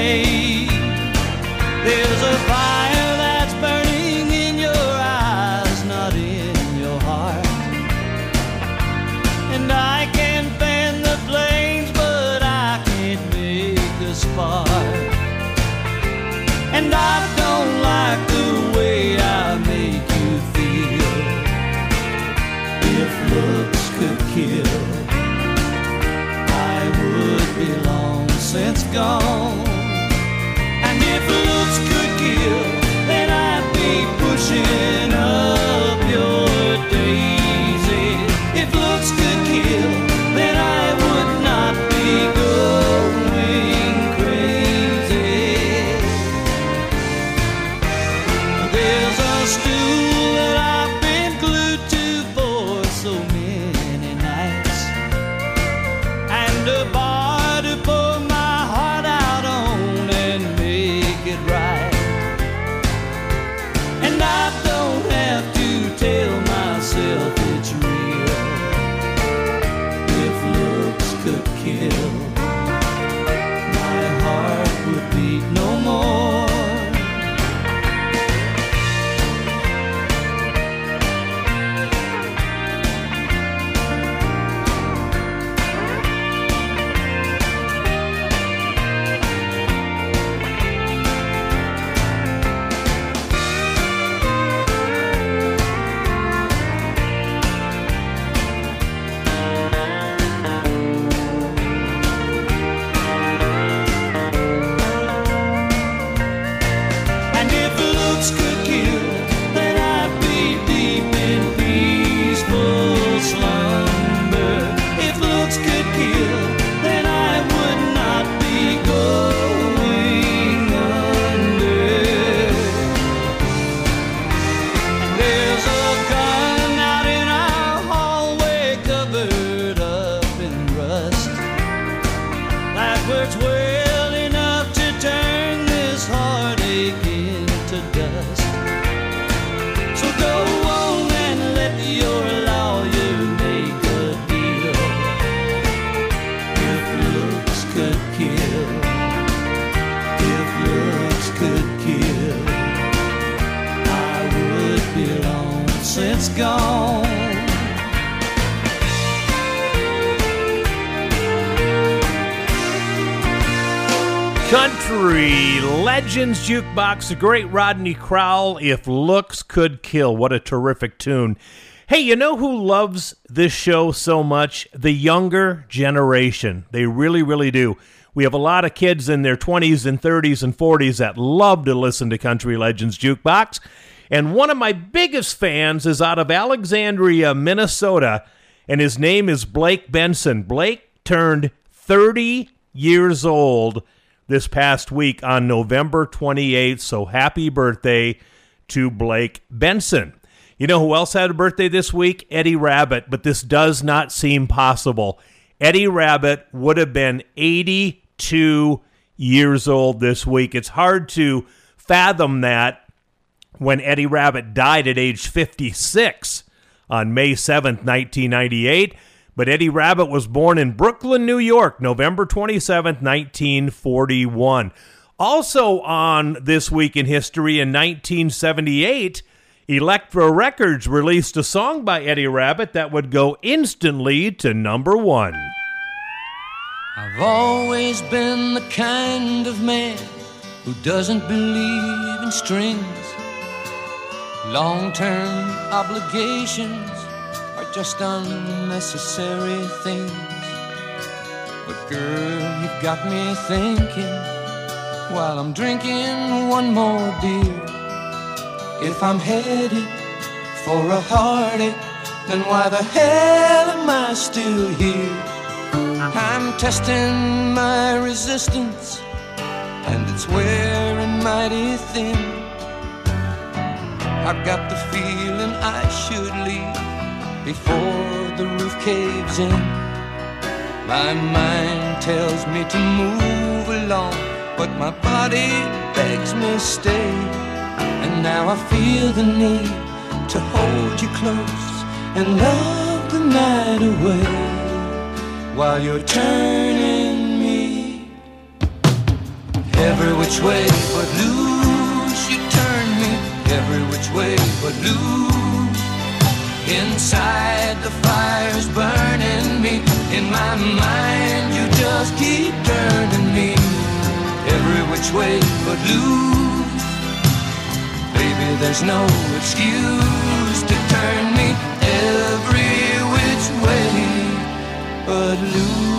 Jukebox, the great Rodney Crowell, If Looks Could Kill. What a terrific tune. Hey, you know who loves this show so much? The younger generation. They really, really do. We have a lot of kids in their 20s and 30s and 40s that love to listen to Country Legends Jukebox. And one of my biggest fans is out of Alexandria, Minnesota, and his name is Blake Benson. Blake turned 30 years old this past week on November 28th. So happy birthday to Blake Benson. You know who else had a birthday this week? Eddie Rabbitt, but this does not seem possible. Eddie Rabbitt would have been 82 years old this week. It's hard to fathom that when Eddie Rabbitt died at age 56 on May 7th, 1998. But Eddie Rabbitt was born in Brooklyn, New York, November 27th, 1941. Also on This Week in History in 1978, Elektra Records released a song by Eddie Rabbit that would go instantly to number one. I've always been the kind of man who doesn't believe in strings. Long term obligations just unnecessary things. But girl, you've got me thinking while I'm drinking one more beer. If I'm headed for a heartache, then why the hell am I still here? I'm testing my resistance, and it's wearing mighty thin. I've got the feeling I should leave before the roof caves in. My mind tells me to move along, but my body begs me stay. And now I feel the need to hold you close and love the night away while you're turning me every which way but loose. You turn me every which way but loose. Inside the fire's burning me. In my mind, you just keep turning me every which way but loose. Baby, there's no excuse to turn me every which way but loose.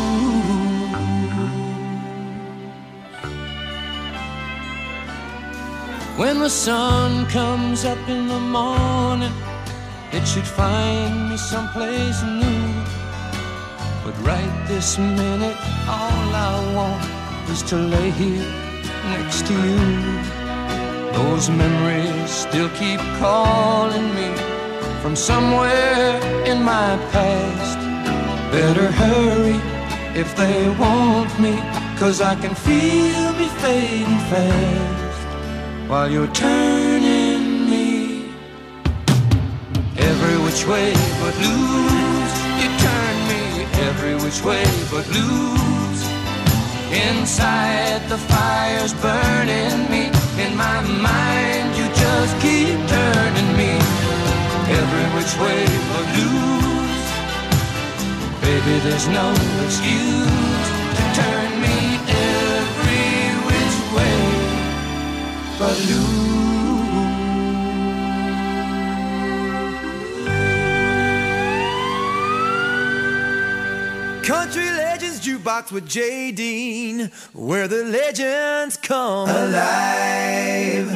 When the sun comes up in the morning, it should find me someplace new. But right this minute, all I want is to lay here next to you. Those memories still keep calling me from somewhere in my past. Better hurry if they want me, cause I can feel me fading fast while you're turning which way but lose. You turn me every which way but lose. Inside the fire's burning me. In my mind, you just keep turning me every which way but lose. Baby, there's no excuse to turn me every which way but lose. Country Legends Jukebox with Jay Dean, where the legends come alive.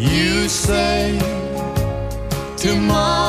You say tomorrow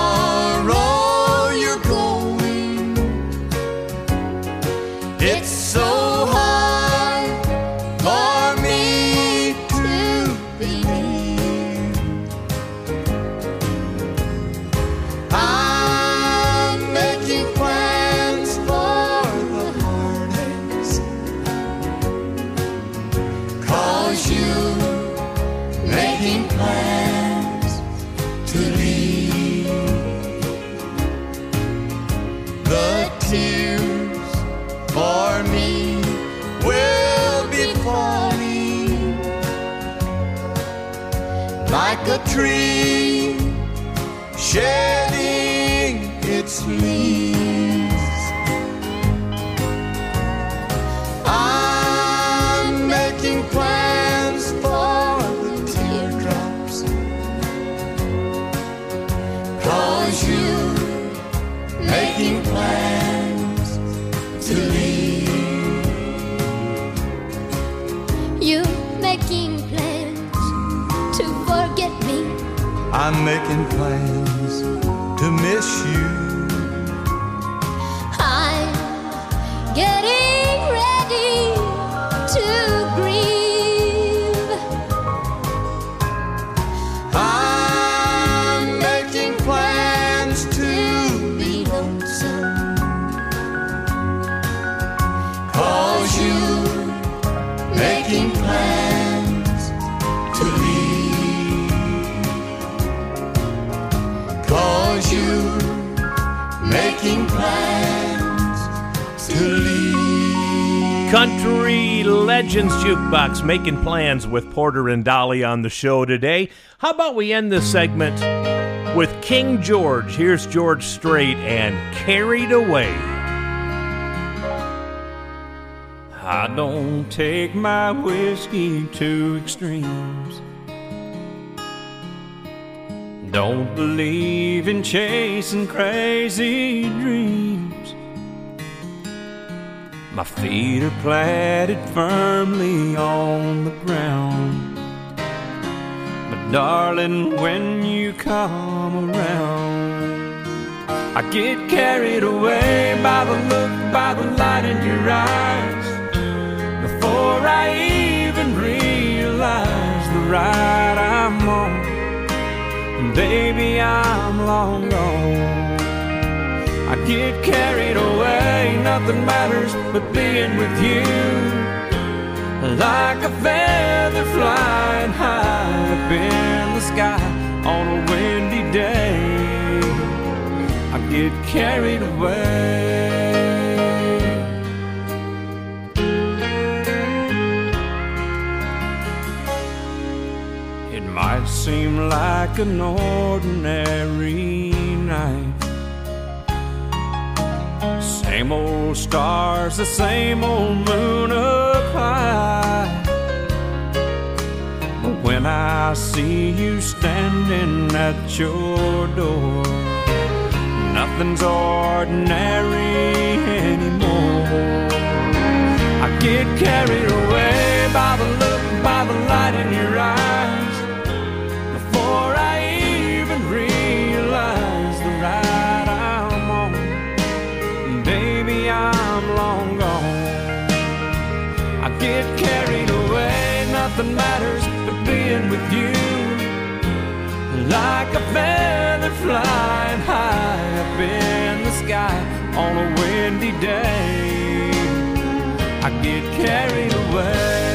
making Legends Jukebox making plans with Porter and Dolly on the show today. How about we end this segment with King George? Here's George Strait and Carried Away. I don't take my whiskey to extremes. Don't believe in chasing crazy dreams. My feet are planted firmly on the ground. But darling, when you come around, I get carried away by the look, by the light in your eyes. Before I even realize the ride I'm on, and baby, I'm long gone. Get carried away, nothing matters but being with you. Like a feather flying high up in the sky on a windy day. I get carried away. It might seem like an ordinary night. Same old stars, the same old moon up high. But when I see you standing at your door, nothing's ordinary anymore. I get carried away by the look, by the light in your eyes. Get carried away, nothing matters but being with you. Like a feather flying high up in the sky on a windy day. I get carried away.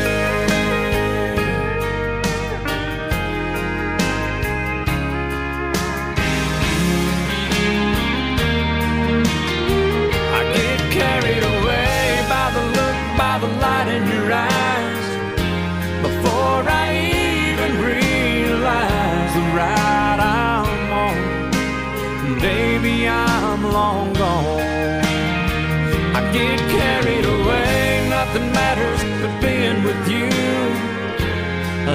Nothing matters but being with you.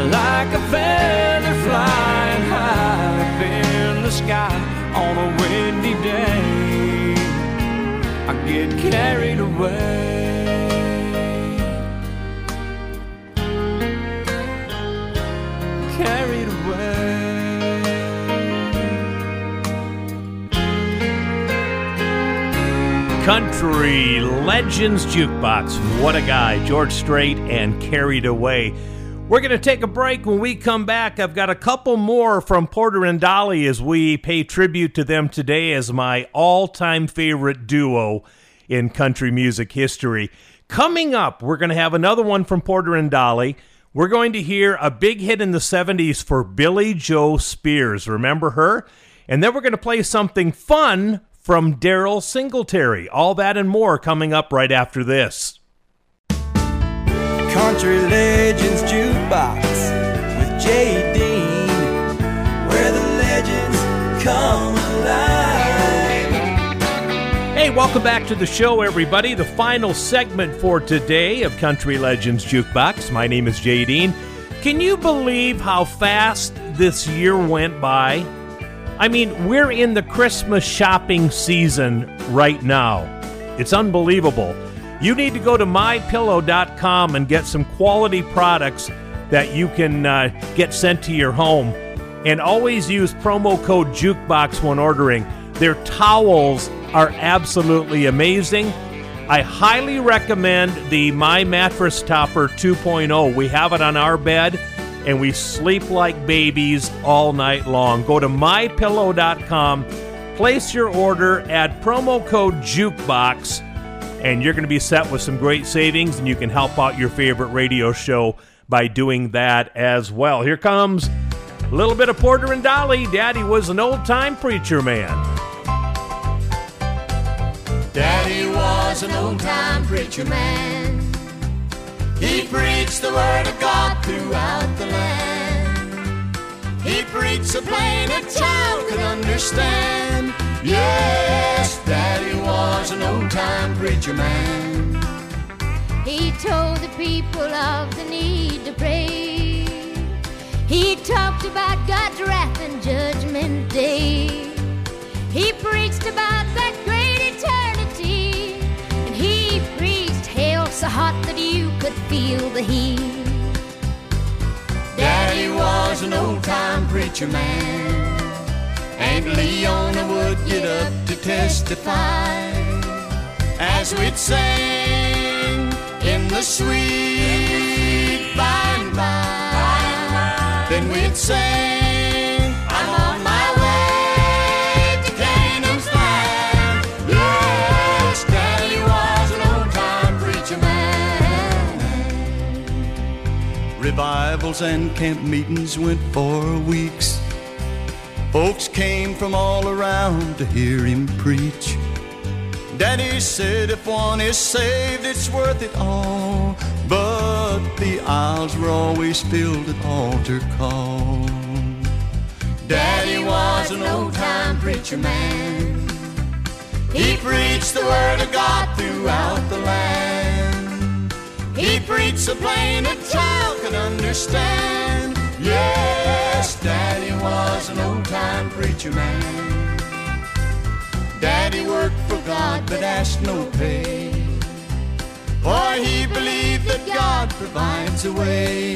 Like a feather flying high up in the sky on a windy day. I get carried away. Country Legends Jukebox. What a guy, George Strait and Carried Away. We're going to take a break. When we come back, I've got a couple more from Porter and Dolly as we pay tribute to them today as my all time favorite duo in country music history. Coming up, we're going to have another one from Porter and Dolly. We're going to hear a big hit in the 70s for Billie Jo Spears. Remember her? And then we're going to play something fun from Daryl Singletary. All that and more coming up right after this. Country Legends Jukebox with Jay Dean, where the legends come alive. Hey, welcome back to the show, everybody. The final segment for today of Country Legends Jukebox. My name is Jay Dean. Can you believe how fast this year went by? I mean, we're in the Christmas shopping season right now. It's unbelievable. You need to go to mypillow.com and get some quality products that you can uh, get sent to your home. And always use promo code JUKEBOX when ordering. Their towels are absolutely amazing. I highly recommend the My Mattress Topper 2.0. We have it on our bed and we sleep like babies all night long. Go to mypillow.com, place your order, add promo code JUKEBOX, and you're going to be set with some great savings, and you can help out your favorite radio show by doing that as well. Here comes a little bit of Porter and Dolly. Daddy was an old time preacher man. Daddy was an old time preacher man. He preached the word of God throughout the land. He preached so plain a child could understand. Yes, Daddy was an old time preacher man. He told the people of the need to pray. He talked about God's wrath and judgment day. He preached about that great eternity. So hot that you could feel the heat. Daddy was an old time preacher man. Aunt Leona would get up to testify as we'd sing in the sweet by and by. Then we'd sing, Revivals and camp meetings went for weeks. Folks came from all around to hear him preach. Daddy said if one is saved, it's worth it all. But the aisles were always filled at altar call. Daddy was an old time preacher man. He preached the word of God throughout the land. He preached so plain a child could understand. Yes, Daddy was an old time preacher man. Daddy worked for God but asked no pay. For he believed that God provides a way.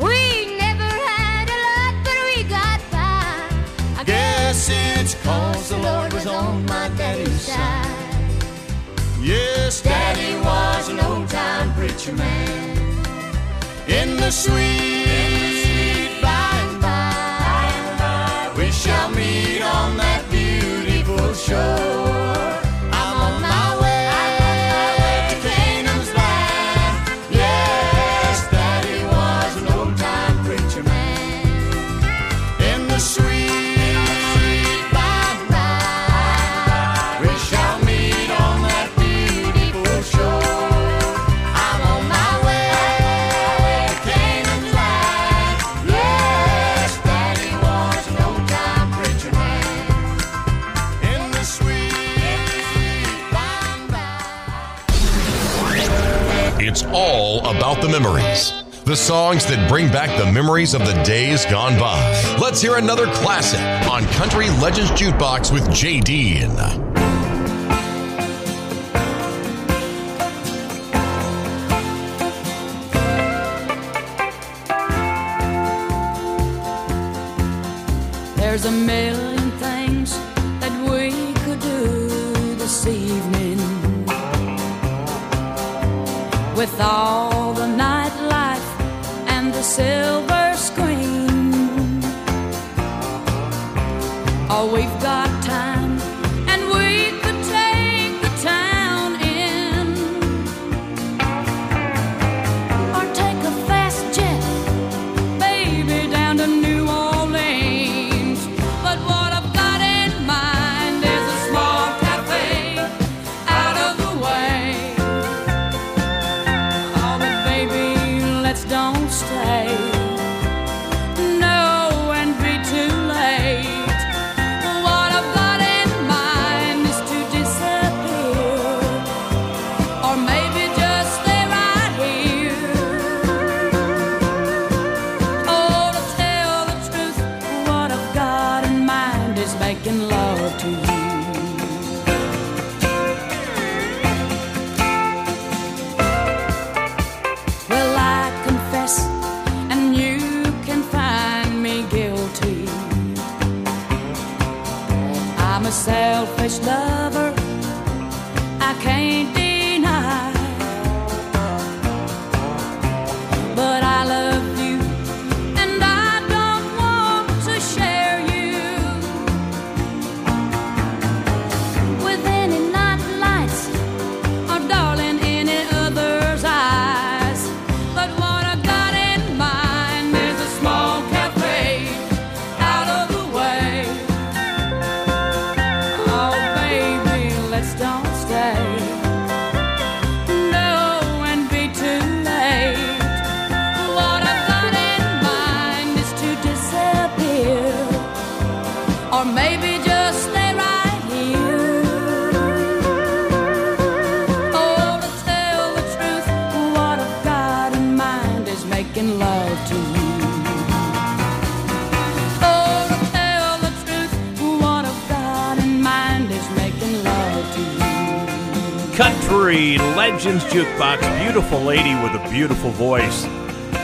We never had a lot, but we got by. I Guess it's cause the Lord was on my daddy's side. Yes, Daddy was an old time preacher man. In the sweet by and by, we shall meet on that beautiful shore. About the memories. The songs that bring back the memories of the days gone by. Let's hear another classic on Country Legends Jukebox with Dean. There's a million things that we could do this evening with all Legends Jukebox. Beautiful lady with a beautiful voice.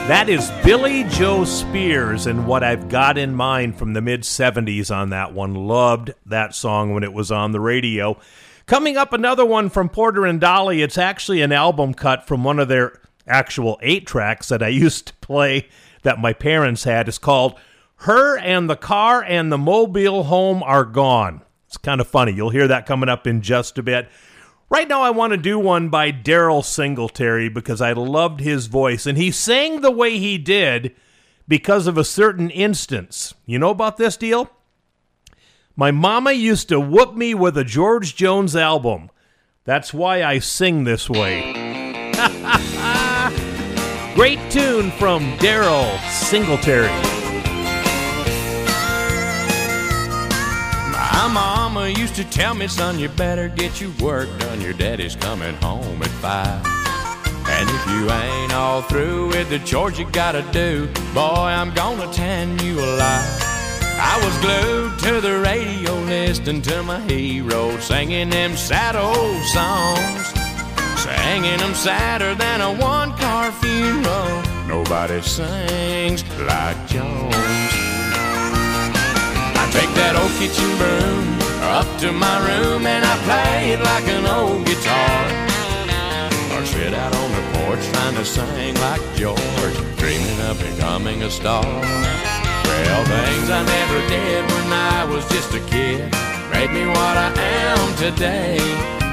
That is Billie Jo Spears and What I've Got in Mind from the mid 70s on that one. Loved that song when it was on the radio. Coming up, another one from Porter and Dolly. It's actually an album cut from one of their actual eight tracks that I <laughs> used to play that my parents had. It's called Her and the Car and the Mobile Home Are Gone. It's kind of funny. You'll hear that coming up in just a bit. Right now, I want to do one by Daryl Singletary because I loved his voice, and he sang the way he did because of a certain instance. You know about this deal? My mama used to whoop me with a George Jones album. That's why I sing this way. <laughs> Great tune from Daryl Singletary. My mama used to tell me, son, you better get your work done. Your daddy's coming home at five. And if you ain't all through with the chores you gotta do, boy, I'm gonna tan you alive. I was glued to the radio listening to my hero singing them sad old songs. Singing them sadder than a one car funeral. Nobody sings like Jones. Take that old kitchen broom up to my room and I play it like an old guitar. Or sit out on the porch trying to sing like George, dreaming of becoming a star. Well, things I never did when I was just a kid made me what I am today.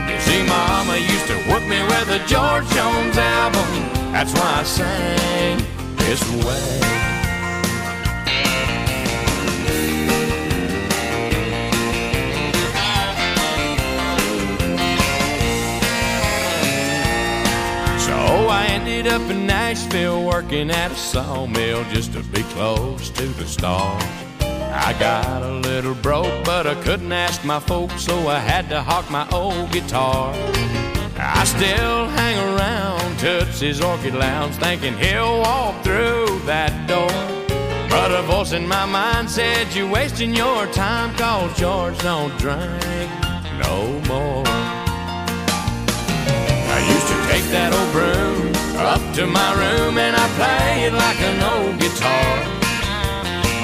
You see, Mama used to whoop me with a George Jones album. That's why I sang this way. Up in Nashville working at a sawmill just to be close to the stars. I got a little broke, but I couldn't ask my folks, so I had to hawk my old guitar. I still hang around Tootsie's Orchid Lounge, thinking he'll walk through that door. But a voice in my mind said, You're wasting your time, cause George don't drink no more. I used to take that old broom up to my room and I play it like an old guitar.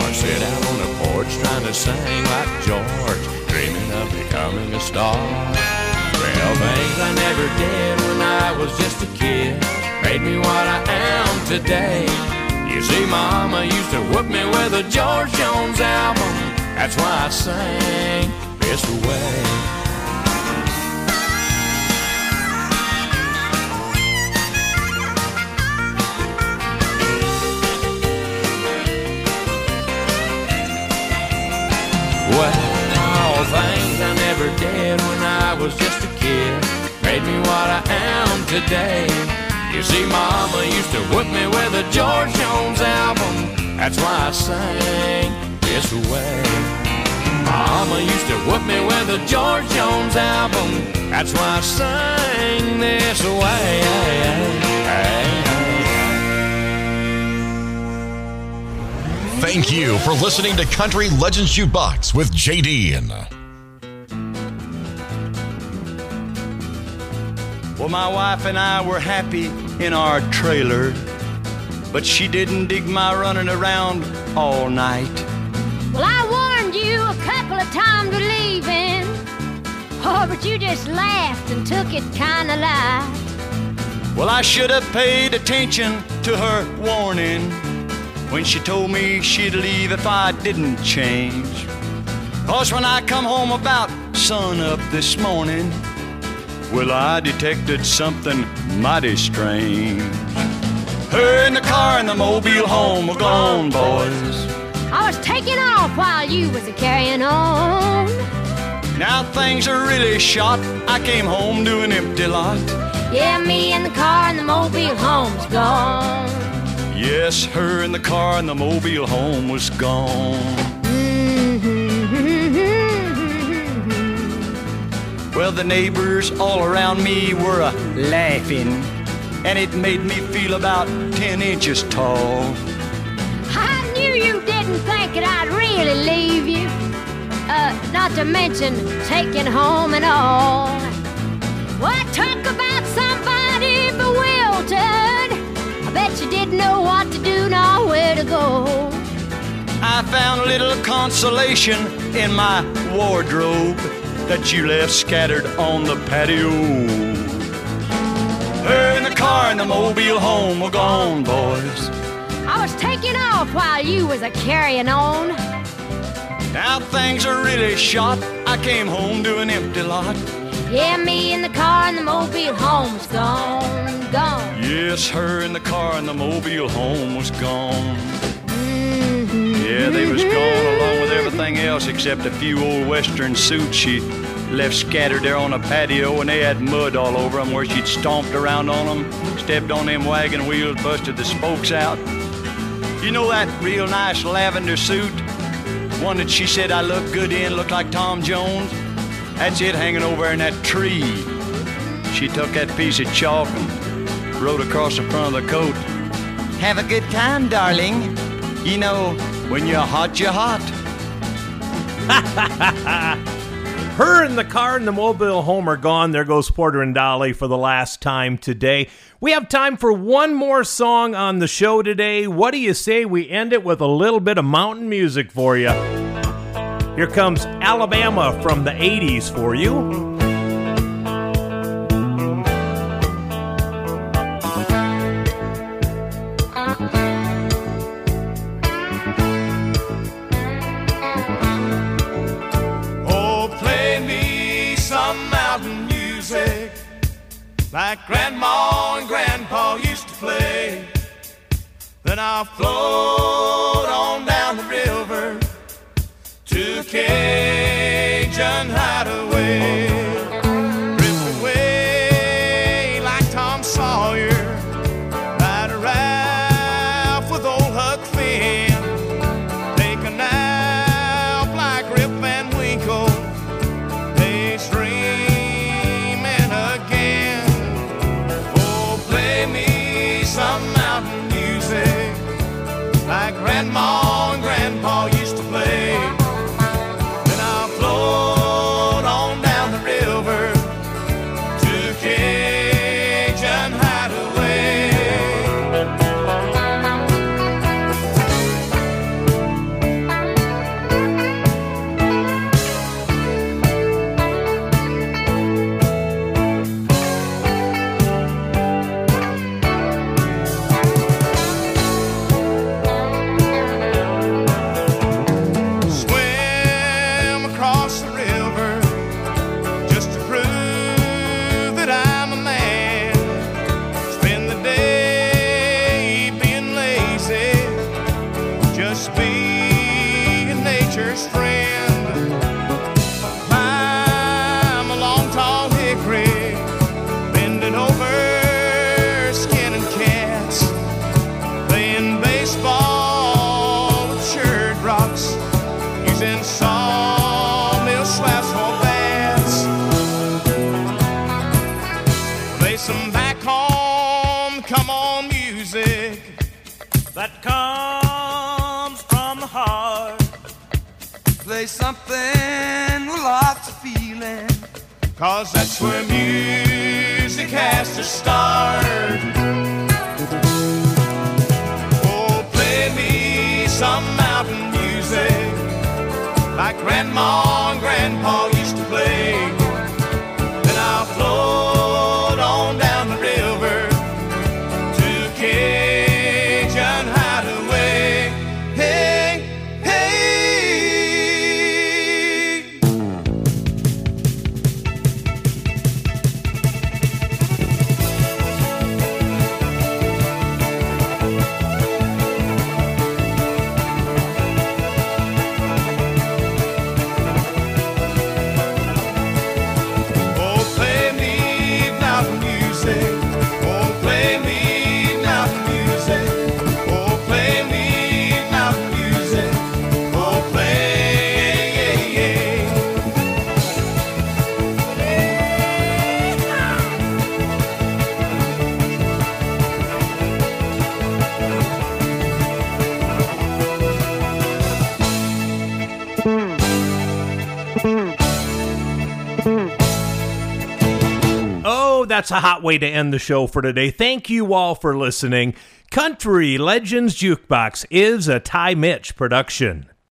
Or sit out on the porch trying to sing like George, dreaming of becoming a star. Well, things I never did when I was just a kid made me what I am today. You see, Mama used to whoop me with a George Jones album. That's why I sing this way. Well, things I never did when I was just a kid made me what I am today. You see, Mama used to whip me with a George Jones album. That's why I sang this way. Mama used to whip me with a George Jones album. That's why I sang this way. Thank you for listening to Country Legends Jukebox with JD. Uh, well, my wife and I were happy in our trailer, but she didn't dig my running around all night. Well, I warned you a couple of times of leaving. Oh, but you just laughed and took it kinda light. Well, I should have paid attention to her warning when she told me she'd leave if I didn't change. Cause when I come home about sun up this morning, well, I detected something mighty strange. Her in the car and the mobile home were gone, boys. I was taking off while you was a carrying on. Now things are really shot. I came home to an empty lot. Yeah, me in the car and the mobile home's gone. Yes, her in the car and the mobile home was gone. Well, the neighbors all around me were laughing, and it made me feel about 10 inches tall. I knew you didn't think that I'd really leave you. Uh, not to mention taking home and all. Well, talk about somebody bewildered. I didn't know what to do nor where to go. I found a little consolation in my wardrobe that you left scattered on the patio. Her and the car and the mobile home were gone, boys. I was taking off while you was a carrying on. Now things are really shot. I came home to an empty lot. Yeah, me in the car and the mobile home was gone, gone. Yes, her in the car and the mobile home was gone. Mm-hmm. Yeah, they was gone along with everything else except a few old western suits she left scattered there on the patio and they had mud all over 'em where she'd stomped around on 'em, stepped on them wagon wheels, busted the spokes out. You know that real nice lavender suit? One that she said I looked good in, looked like Tom Jones? That's it hanging over in that tree. She took that piece of chalk and wrote across the front of the coat. Have a good time, darling. You know, when you're hot, you're hot. <laughs> Her and the car and the mobile home are gone. There goes Porter and Dolly for the last time today. We have time for one more song on the show today. What do you say we end it with a little bit of mountain music for you? Here comes Alabama from the 80s for you. Oh, play me some mountain music like Grandma and Grandpa used to play. Then I'll float cause that's where music has to start. Oh, play me some mountain music like Grandma that's a hot way to end the show for today. Thank you all for listening. Country Legends Jukebox is a Ty Mitch production.